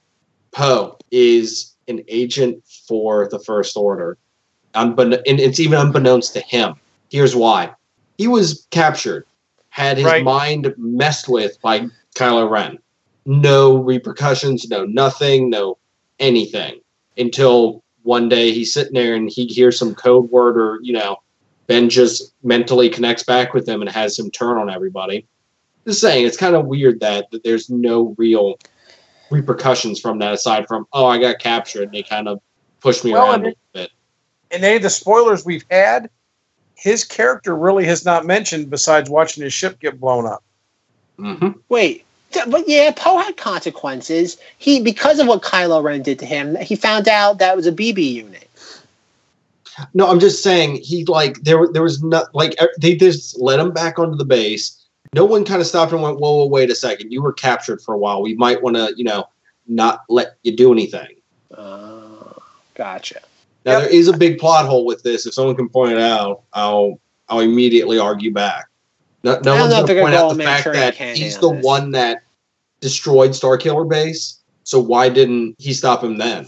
Poe is an agent for the First Order, Unbekn- and it's even unbeknownst to him. Here's why: he was captured, had his Right. mind messed with by Kylo Ren. No repercussions, no nothing, no anything until one day he's sitting there and he hears some code word or you know Ben just mentally connects back with him and has him turn on everybody. Just saying, it's kind of weird that, that there's no real repercussions from that aside from oh I got captured and they kind of pushed me Well, around and a little bit. in any of the spoilers we've had, his character really has not mentioned besides watching his ship get blown up. hmm Wait, th- but yeah, Poe had consequences. He because of what Kylo Ren did to him, he found out that was a BB unit. No, I'm just saying he like there there was not like e- they just let him back onto the base. No one kind of stopped and went, whoa, whoa, wait a second, you were captured for a while. We might want to you know not let you do anything. Uh, gotcha. Now Yep. there is a big plot hole with this. If someone can point it out, I'll I'll immediately argue back. No, no one's going to point out the fact that he's the this. one that destroyed Starkiller Base. So why didn't he stop him then?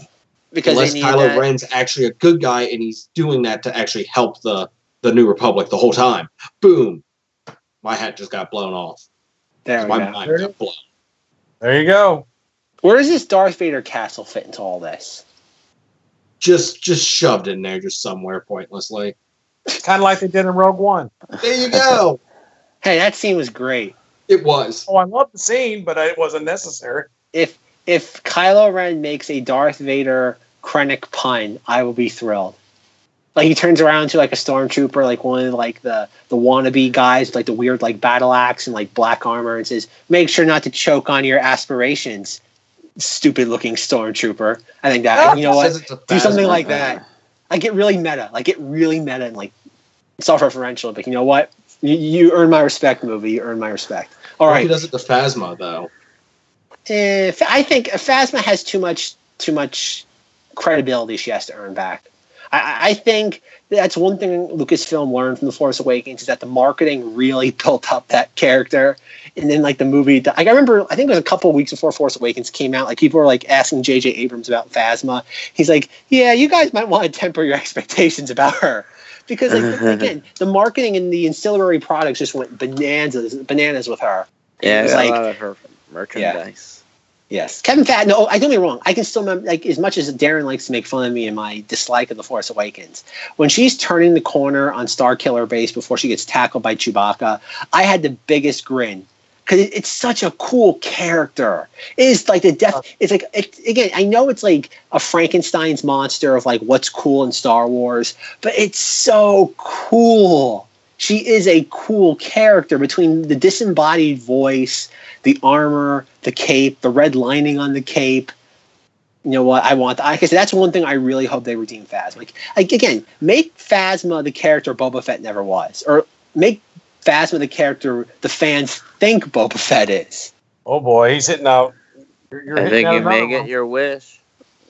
Because Unless Kylo that. Ren's actually a good guy and he's doing that to actually help the the New Republic the whole time. Boom, my hat just got blown off. There we my go. mind got blown. There you go. Where does this Darth Vader castle fit into all this? Just just shoved in there, just somewhere pointlessly. Kind of like they did in Rogue One. There you go. Hey, that scene was great. it was. Oh, I love the scene, but it wasn't necessary. If if Kylo Ren makes a Darth Vader Krennic pun, I will be thrilled. Like he turns around to like a stormtrooper, like one of like the the wannabe guys with like the weird like battle axe and like black armor, and says, "Make sure not to choke on your aspirations." Stupid looking stormtrooper. I think that you know what? Says it's a Do something like that. I get really meta. Like get really meta and like self-referential. But you know what? You, you earn my respect, movie. You earn my respect. All Well, right. He does it to Phasma though. Eh, I think Phasma has too much too much credibility she has to earn back. I, I think that's one thing Lucasfilm learned from The Force Awakens is that the marketing really built up that character. And then like the movie, like, I remember, I think it was a couple of weeks before Force Awakens came out. Like people were like asking J.J. Abrams about Phasma. He's like, "Yeah, you guys might want to temper your expectations about her." Because like again, the marketing and the ancillary products just went bananas, bananas with her. Yeah, It's a like- lot of her merchandise. Yes, Kevin Fat. No, I don't get me wrong. I can still remember, like as much as Darren likes to make fun of me and my dislike of the Force Awakens. When she's turning the corner on Star Killer Base before she gets tackled by Chewbacca, I had the biggest grin because it, it's such a cool character. It is like the death. Uh-huh. It's like it, again. I know it's like a Frankenstein's monster of like what's cool in Star Wars, but it's so cool. She is a cool character between the disembodied voice the armor, the cape, the red lining on the cape. You know what? I want. Like I said, that's one thing I really hope they redeem Phasma. Like, like again, make Phasma the character Boba Fett never was, or make Phasma the character the fans think Boba Fett is. Oh boy, he's hitting out. You're, you're I hitting think out you another may one. get your wish.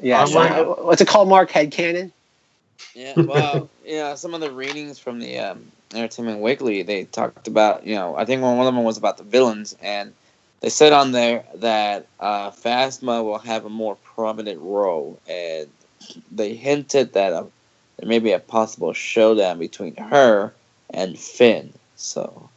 Yeah. I'm so- like- what's it called? Mark Headcanon. Yeah, well, yeah. some of the readings from the um, Entertainment Weekly, they talked about you know I think one of them was about the villains, and they said on there that uh, Phasma will have a more prominent role, and they hinted that uh, there may be a possible showdown between her and Finn. So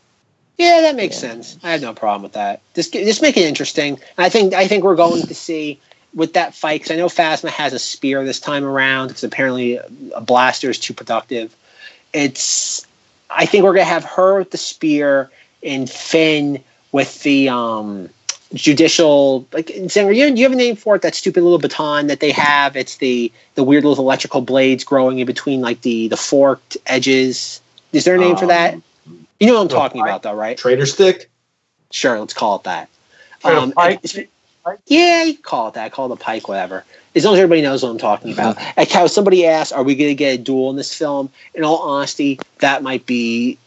Yeah, that makes Yeah. sense. I have no problem with that. Just just make it interesting. I think I think we're going to see with that fight because I know Phasma has a spear this time around because apparently a blaster is too productive. It's I think we're gonna have her with the spear and Finn with the um judicial like Zenger, you, you have a name for it that stupid little baton that they have it's the the weird little electrical blades growing in between like the the forked edges is there a name for that Um, you know what I'm The talking pike? about, though, right? Trader stick. Sure, let's call it that. Um, pike? it's- yeah, you call it that. Call it the pike, whatever. As long as everybody knows what I'm talking about. Like how somebody asked, "Are we going to get a duel in this film?" In all honesty, that might be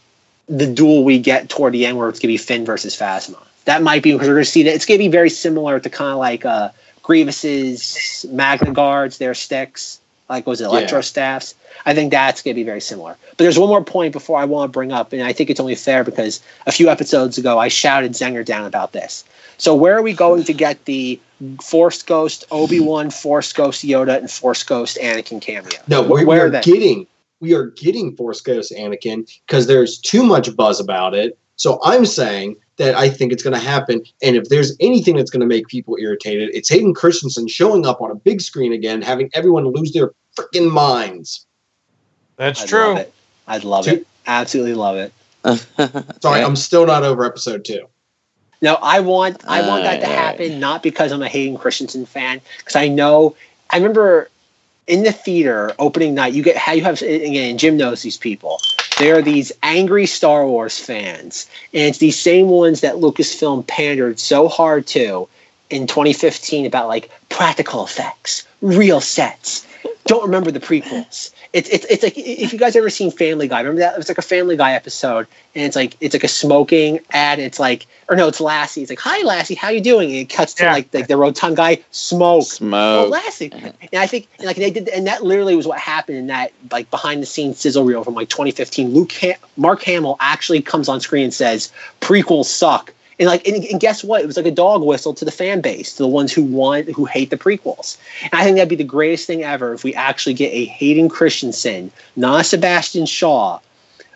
the duel we get toward the end, where it's going to be Finn versus Phasma. That might be because we're going to see that it's going to be very similar to kind of like uh, Grievous's Magna Guards, their sticks, like was it Electro Yeah. staffs. I think that's going to be very similar. But there's one more point before I want to bring up, and I think it's only fair because a few episodes ago I shouted Zenger down about this. So where are we going to get the Force Ghost Obi Wan, Force Ghost Yoda, and Force Ghost Anakin cameo? No, we, we where are are getting we are getting Force Ghost Anakin because there's too much buzz about it. So I'm saying that I think it's going to happen. And if there's anything that's going to make people irritated, it's Hayden Christensen showing up on a big screen again, having everyone lose their freaking minds. That's I'd true. Love it. I'd love Two- it. Absolutely love it. Sorry, Yeah. I'm still not over episode two. No, I want I want that to Alright, happen not because I'm a Hayden Christensen fan, because I know I remember in the theater opening night you get how you have again Jim knows these people. They are these angry Star Wars fans, and it's these same ones that Lucasfilm pandered so hard to in 2015 about like practical effects, real sets. Don't remember the prequels. It's it's it's like if you guys ever seen Family Guy, remember that it was like a Family Guy episode, and it's like it's like a smoking ad. It's like or no, it's Lassie. It's like hi Lassie, how you doing? And it cuts to Yeah. like the, the rotund guy smoke. Oh, Smoke. Lassie. And I think like they did, and that literally was what happened in that like behind the scenes sizzle reel from like 2015. Luke Ham- Mark Hamill actually comes on screen and says prequels suck. And like, and, and guess what? It was like a dog whistle to the fan base, to the ones who want, who hate the prequels. And I think that'd be the greatest thing ever if we actually get a Hayden Christensen, not a Sebastian Shaw.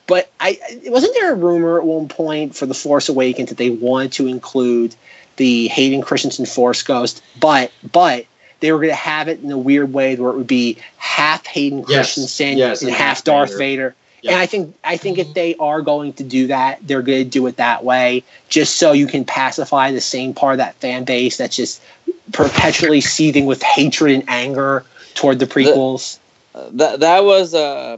But I wasn't there a rumor at one point for the Force Awakens that they wanted to include the Hayden Christensen Force Ghost, but but they were going to have it in a weird way where it would be half Hayden Yes, Christensen yes, and and half half Darth Vader. Vader. Yeah. And I think I think if they are going to do that, they're going to do it that way, just so you can pacify the same part of that fan base that's just perpetually seething with hatred and anger toward the prequels. Uh, that that was uh,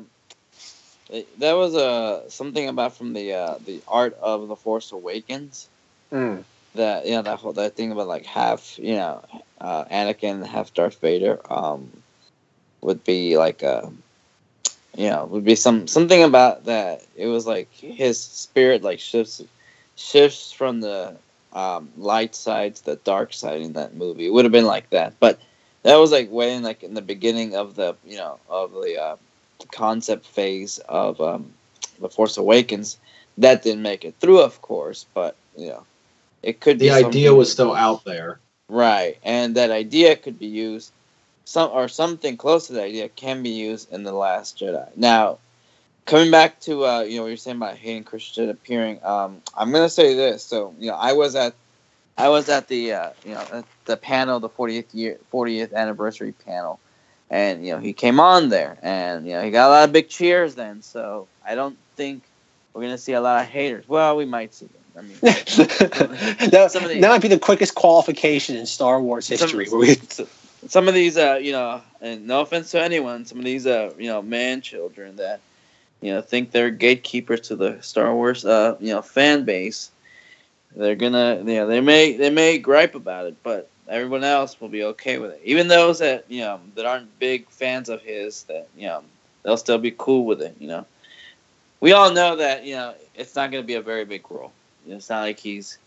that was uh, something about from the uh, the art of the Force Awakens. Mm. That you know that whole that thing about like half you know uh, Anakin half Darth Vader um would be like uh you know would be some something about that it was like his spirit like shifts shifts from the um, light side to the dark side in that movie it would have been like that but that was like way in like in the beginning of the you know of the uh, concept phase of um, the Force Awakens that didn't make it through of course but you know it could be. The idea was still out there. Right, and that idea could be used, some or something close to the idea can be used in the Last Jedi. Now, coming back to uh, you know what you're saying about Hayden Christian appearing, um, I'm gonna say this. So you know, I was at, I was at the uh, you know at the panel, the 40th year, 40th anniversary panel, and you know he came on there, and you know he got a lot of big cheers then. So I don't think we're gonna see a lot of haters. Well, we might see them. I mean. that, the- that might be the quickest qualification in Star Wars history. Some, where we, some of these, uh, you know, and no offense to anyone, some of these, uh, you know, man children that, you know, think they're gatekeepers to the Star Wars, uh, you know, fan base. They're gonna, you know, they may they may gripe about it, but everyone else will be okay with it. Even those that you know that aren't big fans of his, that you know, they'll still be cool with it. You know, we all know that you know it's not gonna be a very big role. You know, it's not like he's,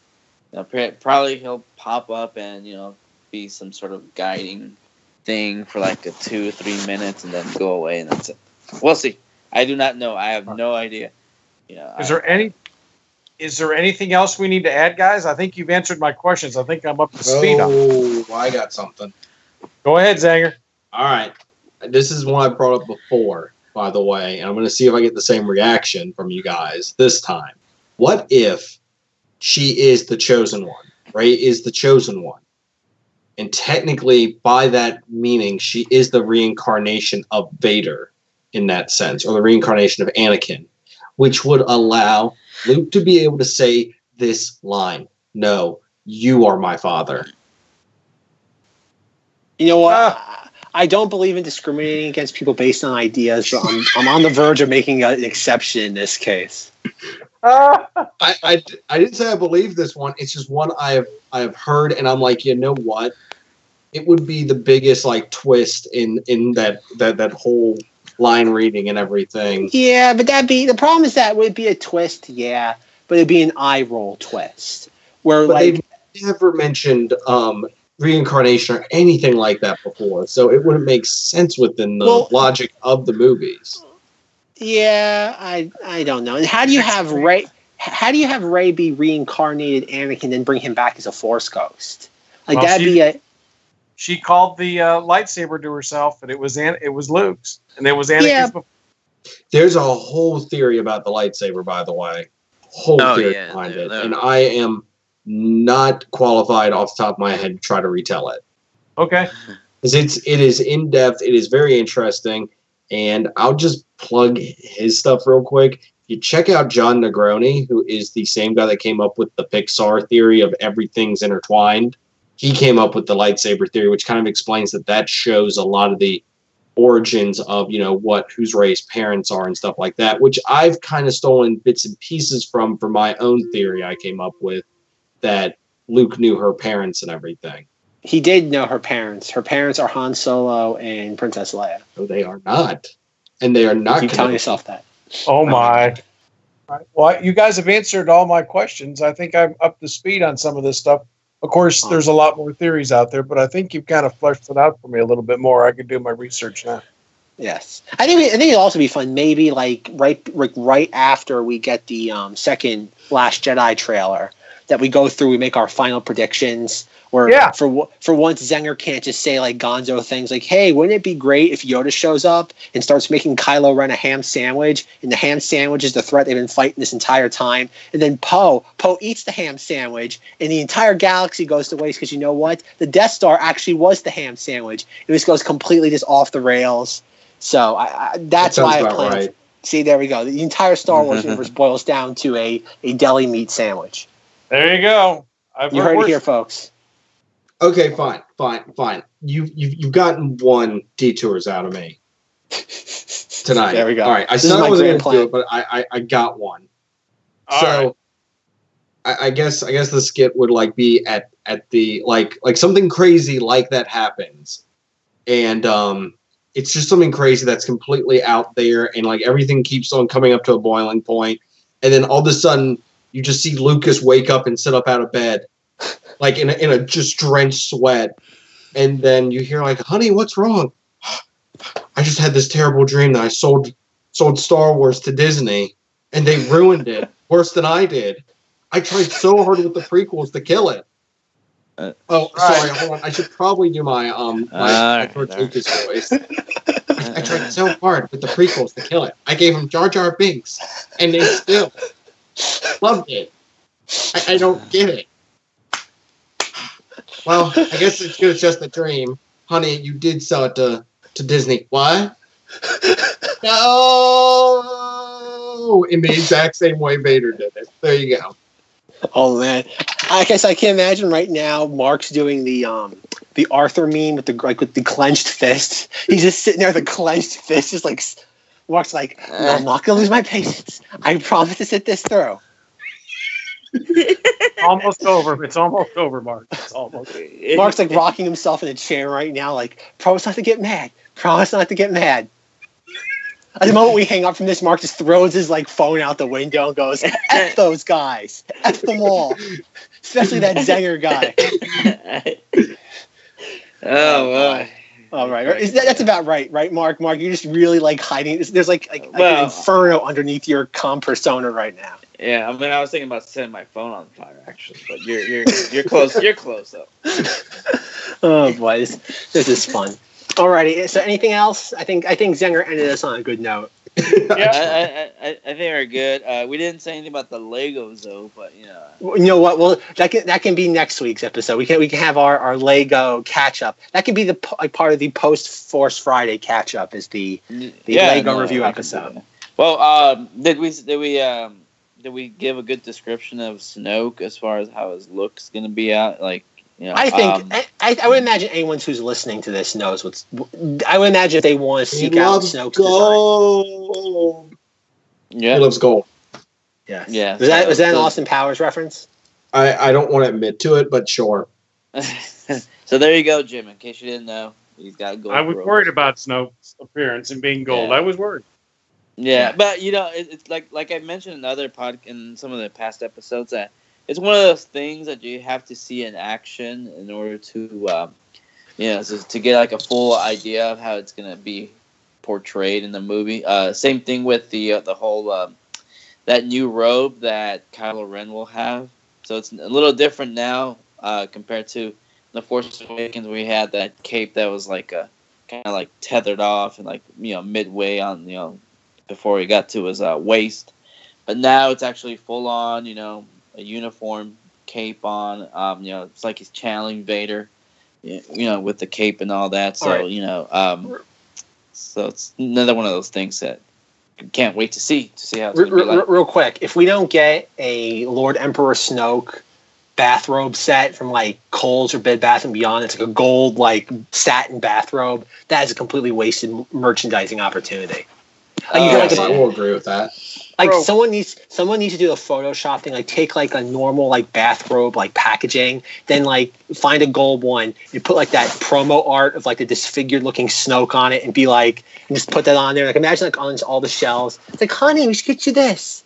you know, probably he'll pop up and you know be some sort of guiding thing for like a two or three minutes and then go away and that's it. We'll see. I do not know. I have no idea. Yeah. Is there any? Is there anything else we need to add, guys? I think you've answered my questions. I think I'm up to speed. on. Oh, I got something. Go ahead, Zenger. All right. This is one I brought up before, by the way, and I'm going to see if I get the same reaction from you guys this time. What if she is the chosen one? Rey is the chosen one. And technically, by that meaning, she is the reincarnation of Vader in that sense, or the reincarnation of Anakin, which would allow Luke to be able to say this line No, you are my father. You know what? Ah. I don't believe in discriminating against people based on ideas, but I'm, I'm on the verge of making an exception in this case. I, I, I didn't say I believe this one. It's just one I have I have heard, and I'm like, you know what? It would be the biggest like twist in in that that that whole line reading and everything. Yeah, but that'd be the problem is that would be a twist, yeah, but it'd be an eye roll twist where But like they've never mentioned um, reincarnation or anything like that before, so it wouldn't make sense within the Well- logic of the movies. Yeah, I I don't know. And how do you have Rey? How do you have Rey be reincarnated Anakin and bring him back as a Force ghost? Like Well, that'd she- be a She called the uh, lightsaber to herself, and it was An- it was Luke's, and it was Anakin's. Yeah. before. There's a whole theory about the lightsaber, by the way. Whole Oh, theory yeah, behind there- it. there- And I am not qualified off the top of my head to try to retell it. Okay. Because it's it is in depth, it is very interesting, and I'll just plug his stuff real quick. You check out Jon Negroni, who is the same guy that came up with the Pixar theory of everything's intertwined. He came up with the lightsaber theory, which kind of explains that that shows a lot of the origins of you know what whose Rey's parents are and stuff like that, which I've kind of stolen bits and pieces from for my own theory I came up with that Luke knew her parents and everything. He did know her parents. Her parents are Han Solo and Princess Leia. No, they are not, and they are not. Keep telling yourself that. Oh my. All right. Well, you guys have answered all my questions. I think I'm up to speed on some of this stuff. Of course, there's a lot more theories out there, but I think you've kind of fleshed it out for me a little bit more. I could do my research now. Yes, I think I think it'll also be fun. Maybe like right like right after we get the um, second Last Jedi trailer, that we go through, we make our final predictions. Where Yeah. for for once, Zenger can't just say like Gonzo things like, "Hey, wouldn't it be great if Yoda shows up and starts making Kylo Ren a ham sandwich, and the ham sandwich is the threat they've been fighting this entire time, and then Poe Poe eats the ham sandwich, and the entire galaxy goes to waste because you know what? The Death Star actually was the ham sandwich. It just goes completely just off the rails." So I, I, that's That why I about plan. right. See, there we go. The entire Star Wars universe boils down to a, a deli meat sandwich. There you go. I've You heard heard it here, folks. Okay, fine, fine, fine. You've you've you've gotten one detours out of me tonight. There we go. All right, I This is said I wasn't going to do it, but I, I I got one. All so right. I, I guess I guess the skit would like be at at the like like something crazy like that happens, and um, it's just something crazy that's completely out there, and like everything keeps on coming up to a boiling point, and then all of a sudden you just see Lucas wake up and sit up out of bed, like in a, in a just drenched sweat, and then you hear like, "Honey, what's wrong?" I just had this terrible dream that I sold sold Star Wars to Disney, and they ruined it worse than I did. I tried so hard with the prequels to kill it. Uh, oh, sorry. Hold on. I should probably do my um my, George. Lucas voice. I, I tried so hard with the prequels to kill it. I gave them Jar Jar Binks, and they still loved it. I, I don't get it. Well, I guess it's good. It's just a dream, honey. You did sell it to to Disney. Why? No, in the exact same way Vader did it. There you go. Oh man, I guess I can imagine right now. Mark's doing the um the Arthur meme with the like with the clenched fist. He's just sitting there with a clenched fist, just like Mark's like, "No, I'm not gonna lose my patience. I promise to sit this through. almost over. It's almost over, Mark. It's almost. Mark's like rocking himself in a chair right now, like promise not to get mad. Promise not to get mad. At the moment we hang up from this, Mark just throws his like phone out the window and goes, "F those guys, f them all, especially that Zenger guy." oh boy. Oh right, Is that, that's about right, right, Mark? Mark, you're just really like hiding. There's like, like, like an inferno underneath your com persona right now. Yeah, I mean, I was thinking about setting my phone on fire actually, but you're you're you're close. You're close though. Oh boy, this, this is fun. Alrighty, so anything else? I think I think Zenger ended us on a good note. I, I, I, I think we're good. Uh, we didn't say anything about the Legos though, but you know, Well, You know what? Well, that can that can be next week's episode. We can we can have our, our Lego catch up. That can be the like part of the post Force Friday catch up. Is the the Lego review episode. Well, um, did we did we um, did we give a good description of Snoke as far as how his looks gonna be out? Like, you know, I think um, I, I, I would imagine anyone who's listening to this knows what's. I would imagine if they want to seek out loves Snoke's design. yeah, He loves gold. Yes. Yeah, Was that was that an Austin Powers reference? I, I don't want to admit to it, but sure. so there you go, Jim. In case you didn't know, he's got gold. I was robes. worried about Snoke's appearance and being gold. Yeah. I was worried. Yeah, but you know, it, it's like like I mentioned in other pod in some of the past episodes that it's one of those things that you have to see in action in order to, um, you know, to, to get like a full idea of how it's gonna be portrayed in the movie. Uh, same thing with the uh, the whole um, that new robe that Kylo Ren will have. So it's a little different now uh, compared to the Force Awakens. We had that cape that was like a kind of like tethered off and like you know midway on you know before he got to his uh, waist. But now it's actually full on, you know, a uniform cape on. Um, you know, it's like he's channeling Vader, you know, with the cape and all that. So Alright. you know, um, so it's another one of those things that can't wait to see to see how it's Re- be re- like. real quick, if we don't get a Lord Emperor Snoke bathrobe set from like Kohl's or Bed Bath and Beyond, it's like a gold like satin bathrobe. That is a completely wasted merchandising opportunity. Like, you Oh, could, like, Yes, I will agree with that. Like Bro. someone needs someone needs to do a Photoshop thing, like take like a normal like bathrobe like packaging, then like find a gold one and put like that promo art of like the disfigured looking Snoke on it and be like and just put that on there. Like imagine like on all the shelves. It's like, honey, we should get you this.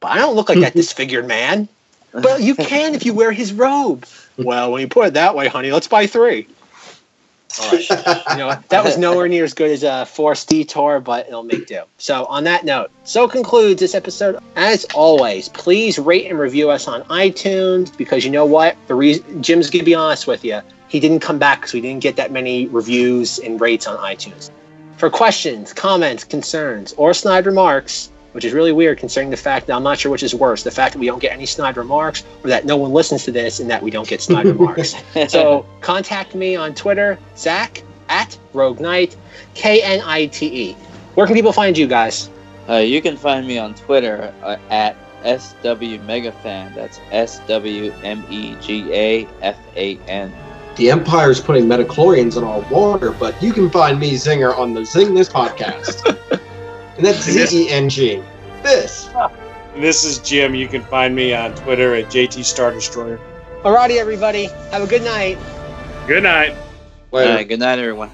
But I don't look like that disfigured man. But you can if you wear his robe. Well, when you put it that way, honey, let's buy three. All right. You know, that was nowhere near as good as uh, a Force Detour, but it'll make do. So, on that note, so concludes this episode. As always, please rate and review us on iTunes because you know what? The reason Jim's gonna be honest with you, he didn't come back because we didn't get that many reviews and rates on iTunes. For questions, comments, concerns, or snide remarks, which is really weird considering the fact that I'm not sure which is worse the fact that we don't get any snide remarks or that no one listens to this and that we don't get snide remarks. So contact me on Twitter, Zack at Rogue Knight, K N I T E. Where can people find you guys? Uh, you can find me on Twitter uh, at SWMegaFan. That's S W M E G A F A N. The Empire is putting midi-chlorians in our water, but you can find me, Zenger, on the Zing This podcast. and that's Z E N G. This. This is Jim. You can find me on Twitter at JT Star Destroyer. Alrighty, everybody. Have a good night. Good night. All Later. right, good night, everyone.